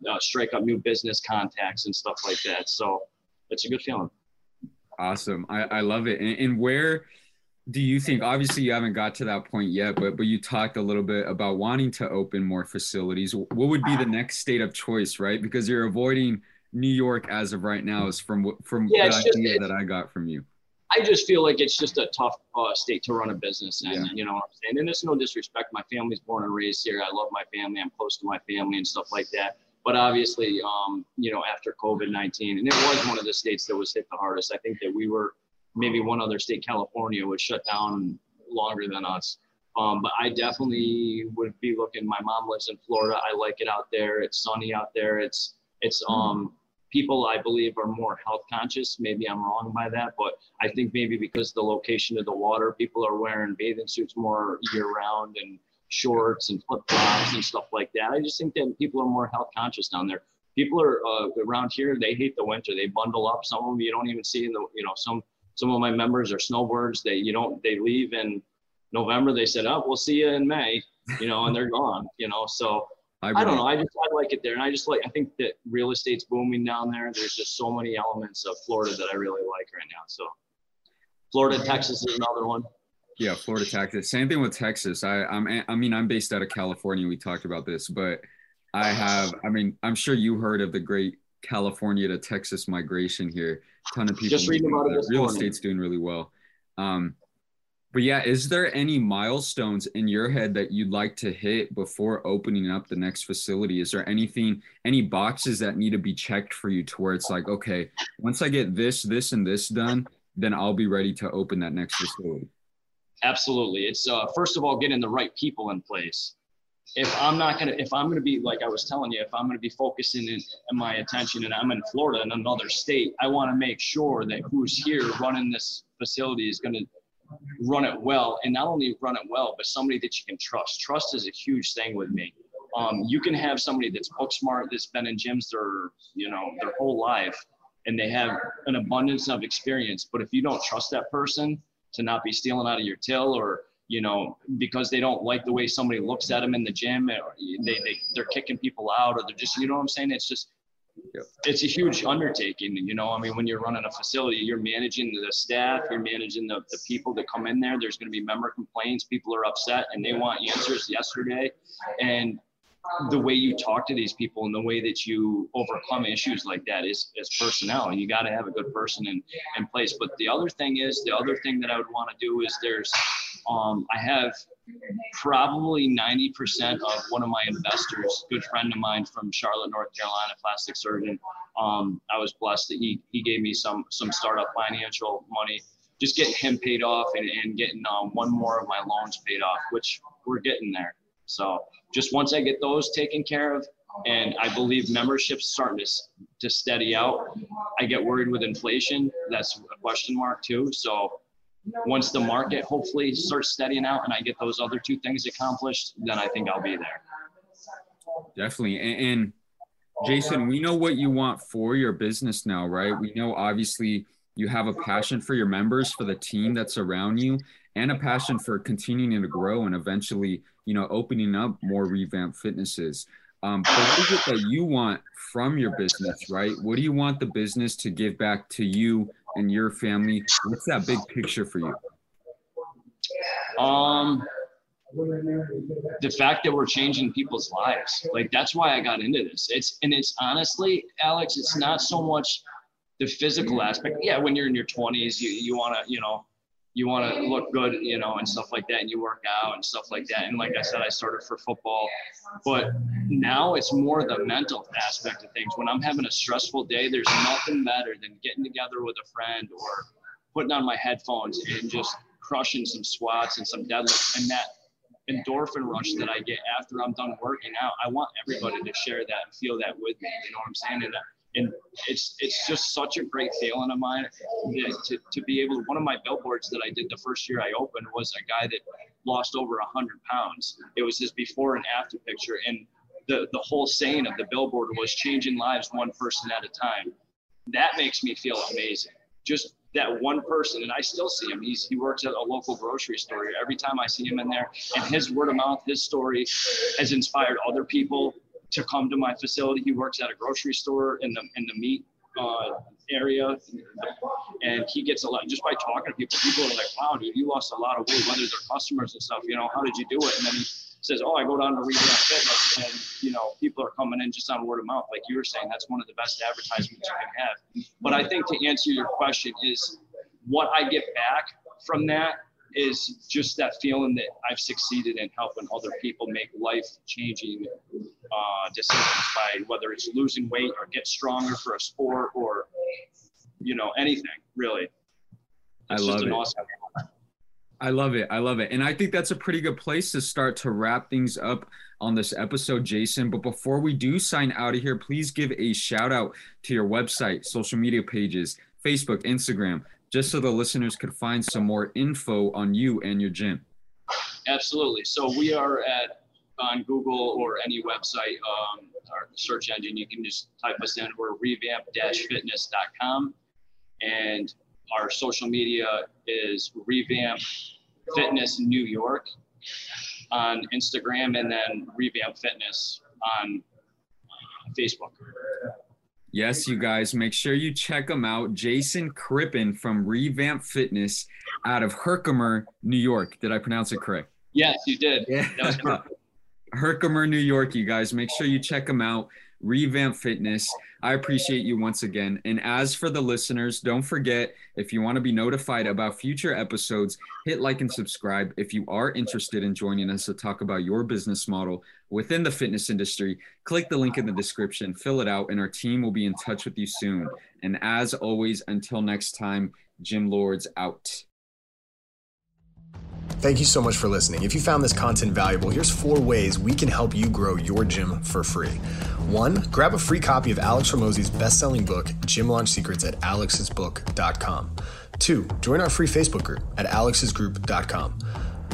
uh, strike up new business contacts and stuff like that. So it's a good feeling. Awesome. I, I love it. And, and where do you think obviously you haven't got to that point yet but but you talked a little bit about wanting to open more facilities what would be the next state of choice right because you're avoiding New York as of right now is from from Yeah, the it's just- idea that I got from you. I just feel like it's just a tough uh, state to run a business in. Yeah. You know what I'm saying? And it's no disrespect. My family's born and raised here. I love my family. I'm close to my family and stuff like that. But obviously, um, you know, after COVID 19, and it was one of the states that was hit the hardest. I think that we were maybe one other state, California, was shut down longer than us. Um, but I definitely would be looking. My mom lives in Florida. I like it out there. It's sunny out there. It's it's um people I believe are more health conscious. Maybe I'm wrong by that, but I think maybe because the location of the water, people are wearing bathing suits more year round and shorts and flip flops and stuff like that. I just think that people are more health conscious down there. People are uh, around here. They hate the winter. They bundle up. Some of them you don't even see in the you know some some of my members are snowbirds. They you don't they leave in November. They said, oh, we'll see you in May. You know, and they're gone. You know, so I don't know. I just I like it there, and I just like I think that real estate's booming down there. There's just so many elements of Florida that I really like right now. So Florida, Texas is another one. Yeah, Florida, Texas. Same thing with Texas. I, I'm, I mean, I'm based out of California. We talked about this, but I have. I mean, I'm sure you heard of the great California to Texas migration here. ton of people. Just reading about it Real morning. estate's doing really well. Um, but yeah, is there any milestones in your head that you'd like to hit before opening up the next facility? Is there anything, any boxes that need to be checked for you to where it's like, okay, once I get this, this, and this done, then I'll be ready to open that next facility. Absolutely. It's uh, first of all getting the right people in place. If I'm not gonna, if I'm gonna be like I was telling you, if I'm gonna be focusing in, in my attention, and I'm in Florida in another state, I want to make sure that who's here running this facility is gonna run it well, and not only run it well, but somebody that you can trust. Trust is a huge thing with me. Um, you can have somebody that's book smart, that's been in gyms their, you know, their whole life, and they have an abundance of experience. But if you don't trust that person to not be stealing out of your till, or you know, because they don't like the way somebody looks at them in the gym, or they, they they're kicking people out, or they're just, you know what I'm saying? It's just Yep. it's a huge undertaking. You know, I mean, when you're running a facility, you're managing the staff, you're managing the, the people that come in there. There's going to be member complaints. People are upset and they want answers yesterday. And the way you talk to these people and the way that you overcome issues like that is, is personnel. You got to have a good person in, in place. But the other thing is, the other thing that I would want to do is there's, um, I have probably 90% of one of my investors, good friend of mine from Charlotte, North Carolina, plastic surgeon. Um, I was blessed that he, he gave me some, some startup financial money, just getting him paid off and, and getting um, one more of my loans paid off, which we're getting there. So just once I get those taken care of, and I believe membership's starting to, to steady out. I get worried with inflation. That's a question mark too. So once the market hopefully starts steadying out and I get those other two things accomplished, then I think I'll be there. Definitely. And, and Jason, we know what you want for your business now, right? We know obviously you have a passion for your members, for the team that's around you, and a passion for continuing to grow and eventually, you know, opening up more revamped fitnesses. Um, but what is it that you want from your business, right? What do you want the business to give back to you and your family? What's that big picture for you? Um, the fact that we're changing people's lives, like that's why I got into this. It's and it's honestly, Alex, it's not so much the physical aspect. Yeah, when you're in your 20s, you you want to, you know, you want to look good, you know, and stuff like that, and you work out and stuff like that. And like I said, I started for football, but now it's more the mental aspect of things. When I'm having a stressful day, there's nothing better than getting together with a friend or putting on my headphones and just crushing some squats and some deadlifts and that endorphin rush that I get after I'm done working out. I want everybody to share that and feel that with me. You know what I'm saying? And, and it's it's just such a great feeling of mine to, to be able to, one of my billboards that I did the first year I opened was a guy that lost over a hundred pounds. It was his before and after picture. And the, the whole saying of the billboard was changing lives one person at a time. That makes me feel amazing. just that one person, and I still see him. He's he works at a local grocery store. Every time I see him in there, and his word of mouth, his story, has inspired other people to come to my facility. He works at a grocery store in the in the meat uh, area, and he gets a lot just by talking to people. People are like, "Wow, dude, you lost a lot of weight." Whether they're customers and stuff, you know, how did you do it? And then he says, "Oh, I go down to Revamp Fitness, and you know, people are coming in just on word of mouth." Like you were saying, that's one of the best advertisements you can have. But I think to answer your question is, what I get back from that is just that feeling that I've succeeded in helping other people make life changing uh, decisions by whether it's losing weight or get stronger for a sport or, you know, anything really. It's I love it. Awesome I love it. I love it. And I think that's a pretty good place to start to wrap things up on this episode, Jason. But before we do sign out of here, please give a shout out to your website, social media pages, Facebook, Instagram, just so the listeners could find some more info on you and your gym. Absolutely. So we are at on Google or any website, um, our search engine. You can just type us in. We're revamp-fitness.com, and our social media is revamp fitness New York on Instagram, and then revamp fitness on Facebook. Yes, you guys, make sure you check them out. Jason Crippen from Revamp Fitness out of Herkimer, New York. Did I pronounce it correct? Yes, you did. Yeah. That. Herkimer, New York, you guys. Make sure you check them out. Revamp Fitness. I appreciate you once again. And as for the listeners, don't forget if you want to be notified about future episodes, hit like and subscribe. If you are interested in joining us to talk about your business model within the fitness industry, click the link in the description, fill it out, and our team will be in touch with you soon. And as always, until next time, Gym Lords out. Thank you so much for listening. If you found this content valuable, here's four ways we can help you grow your gym for free. One, grab a free copy of Alex Hormozi's best-selling book, Gym Launch Secrets at alexsbook.com. Two, join our free Facebook group at alexsgroup.com.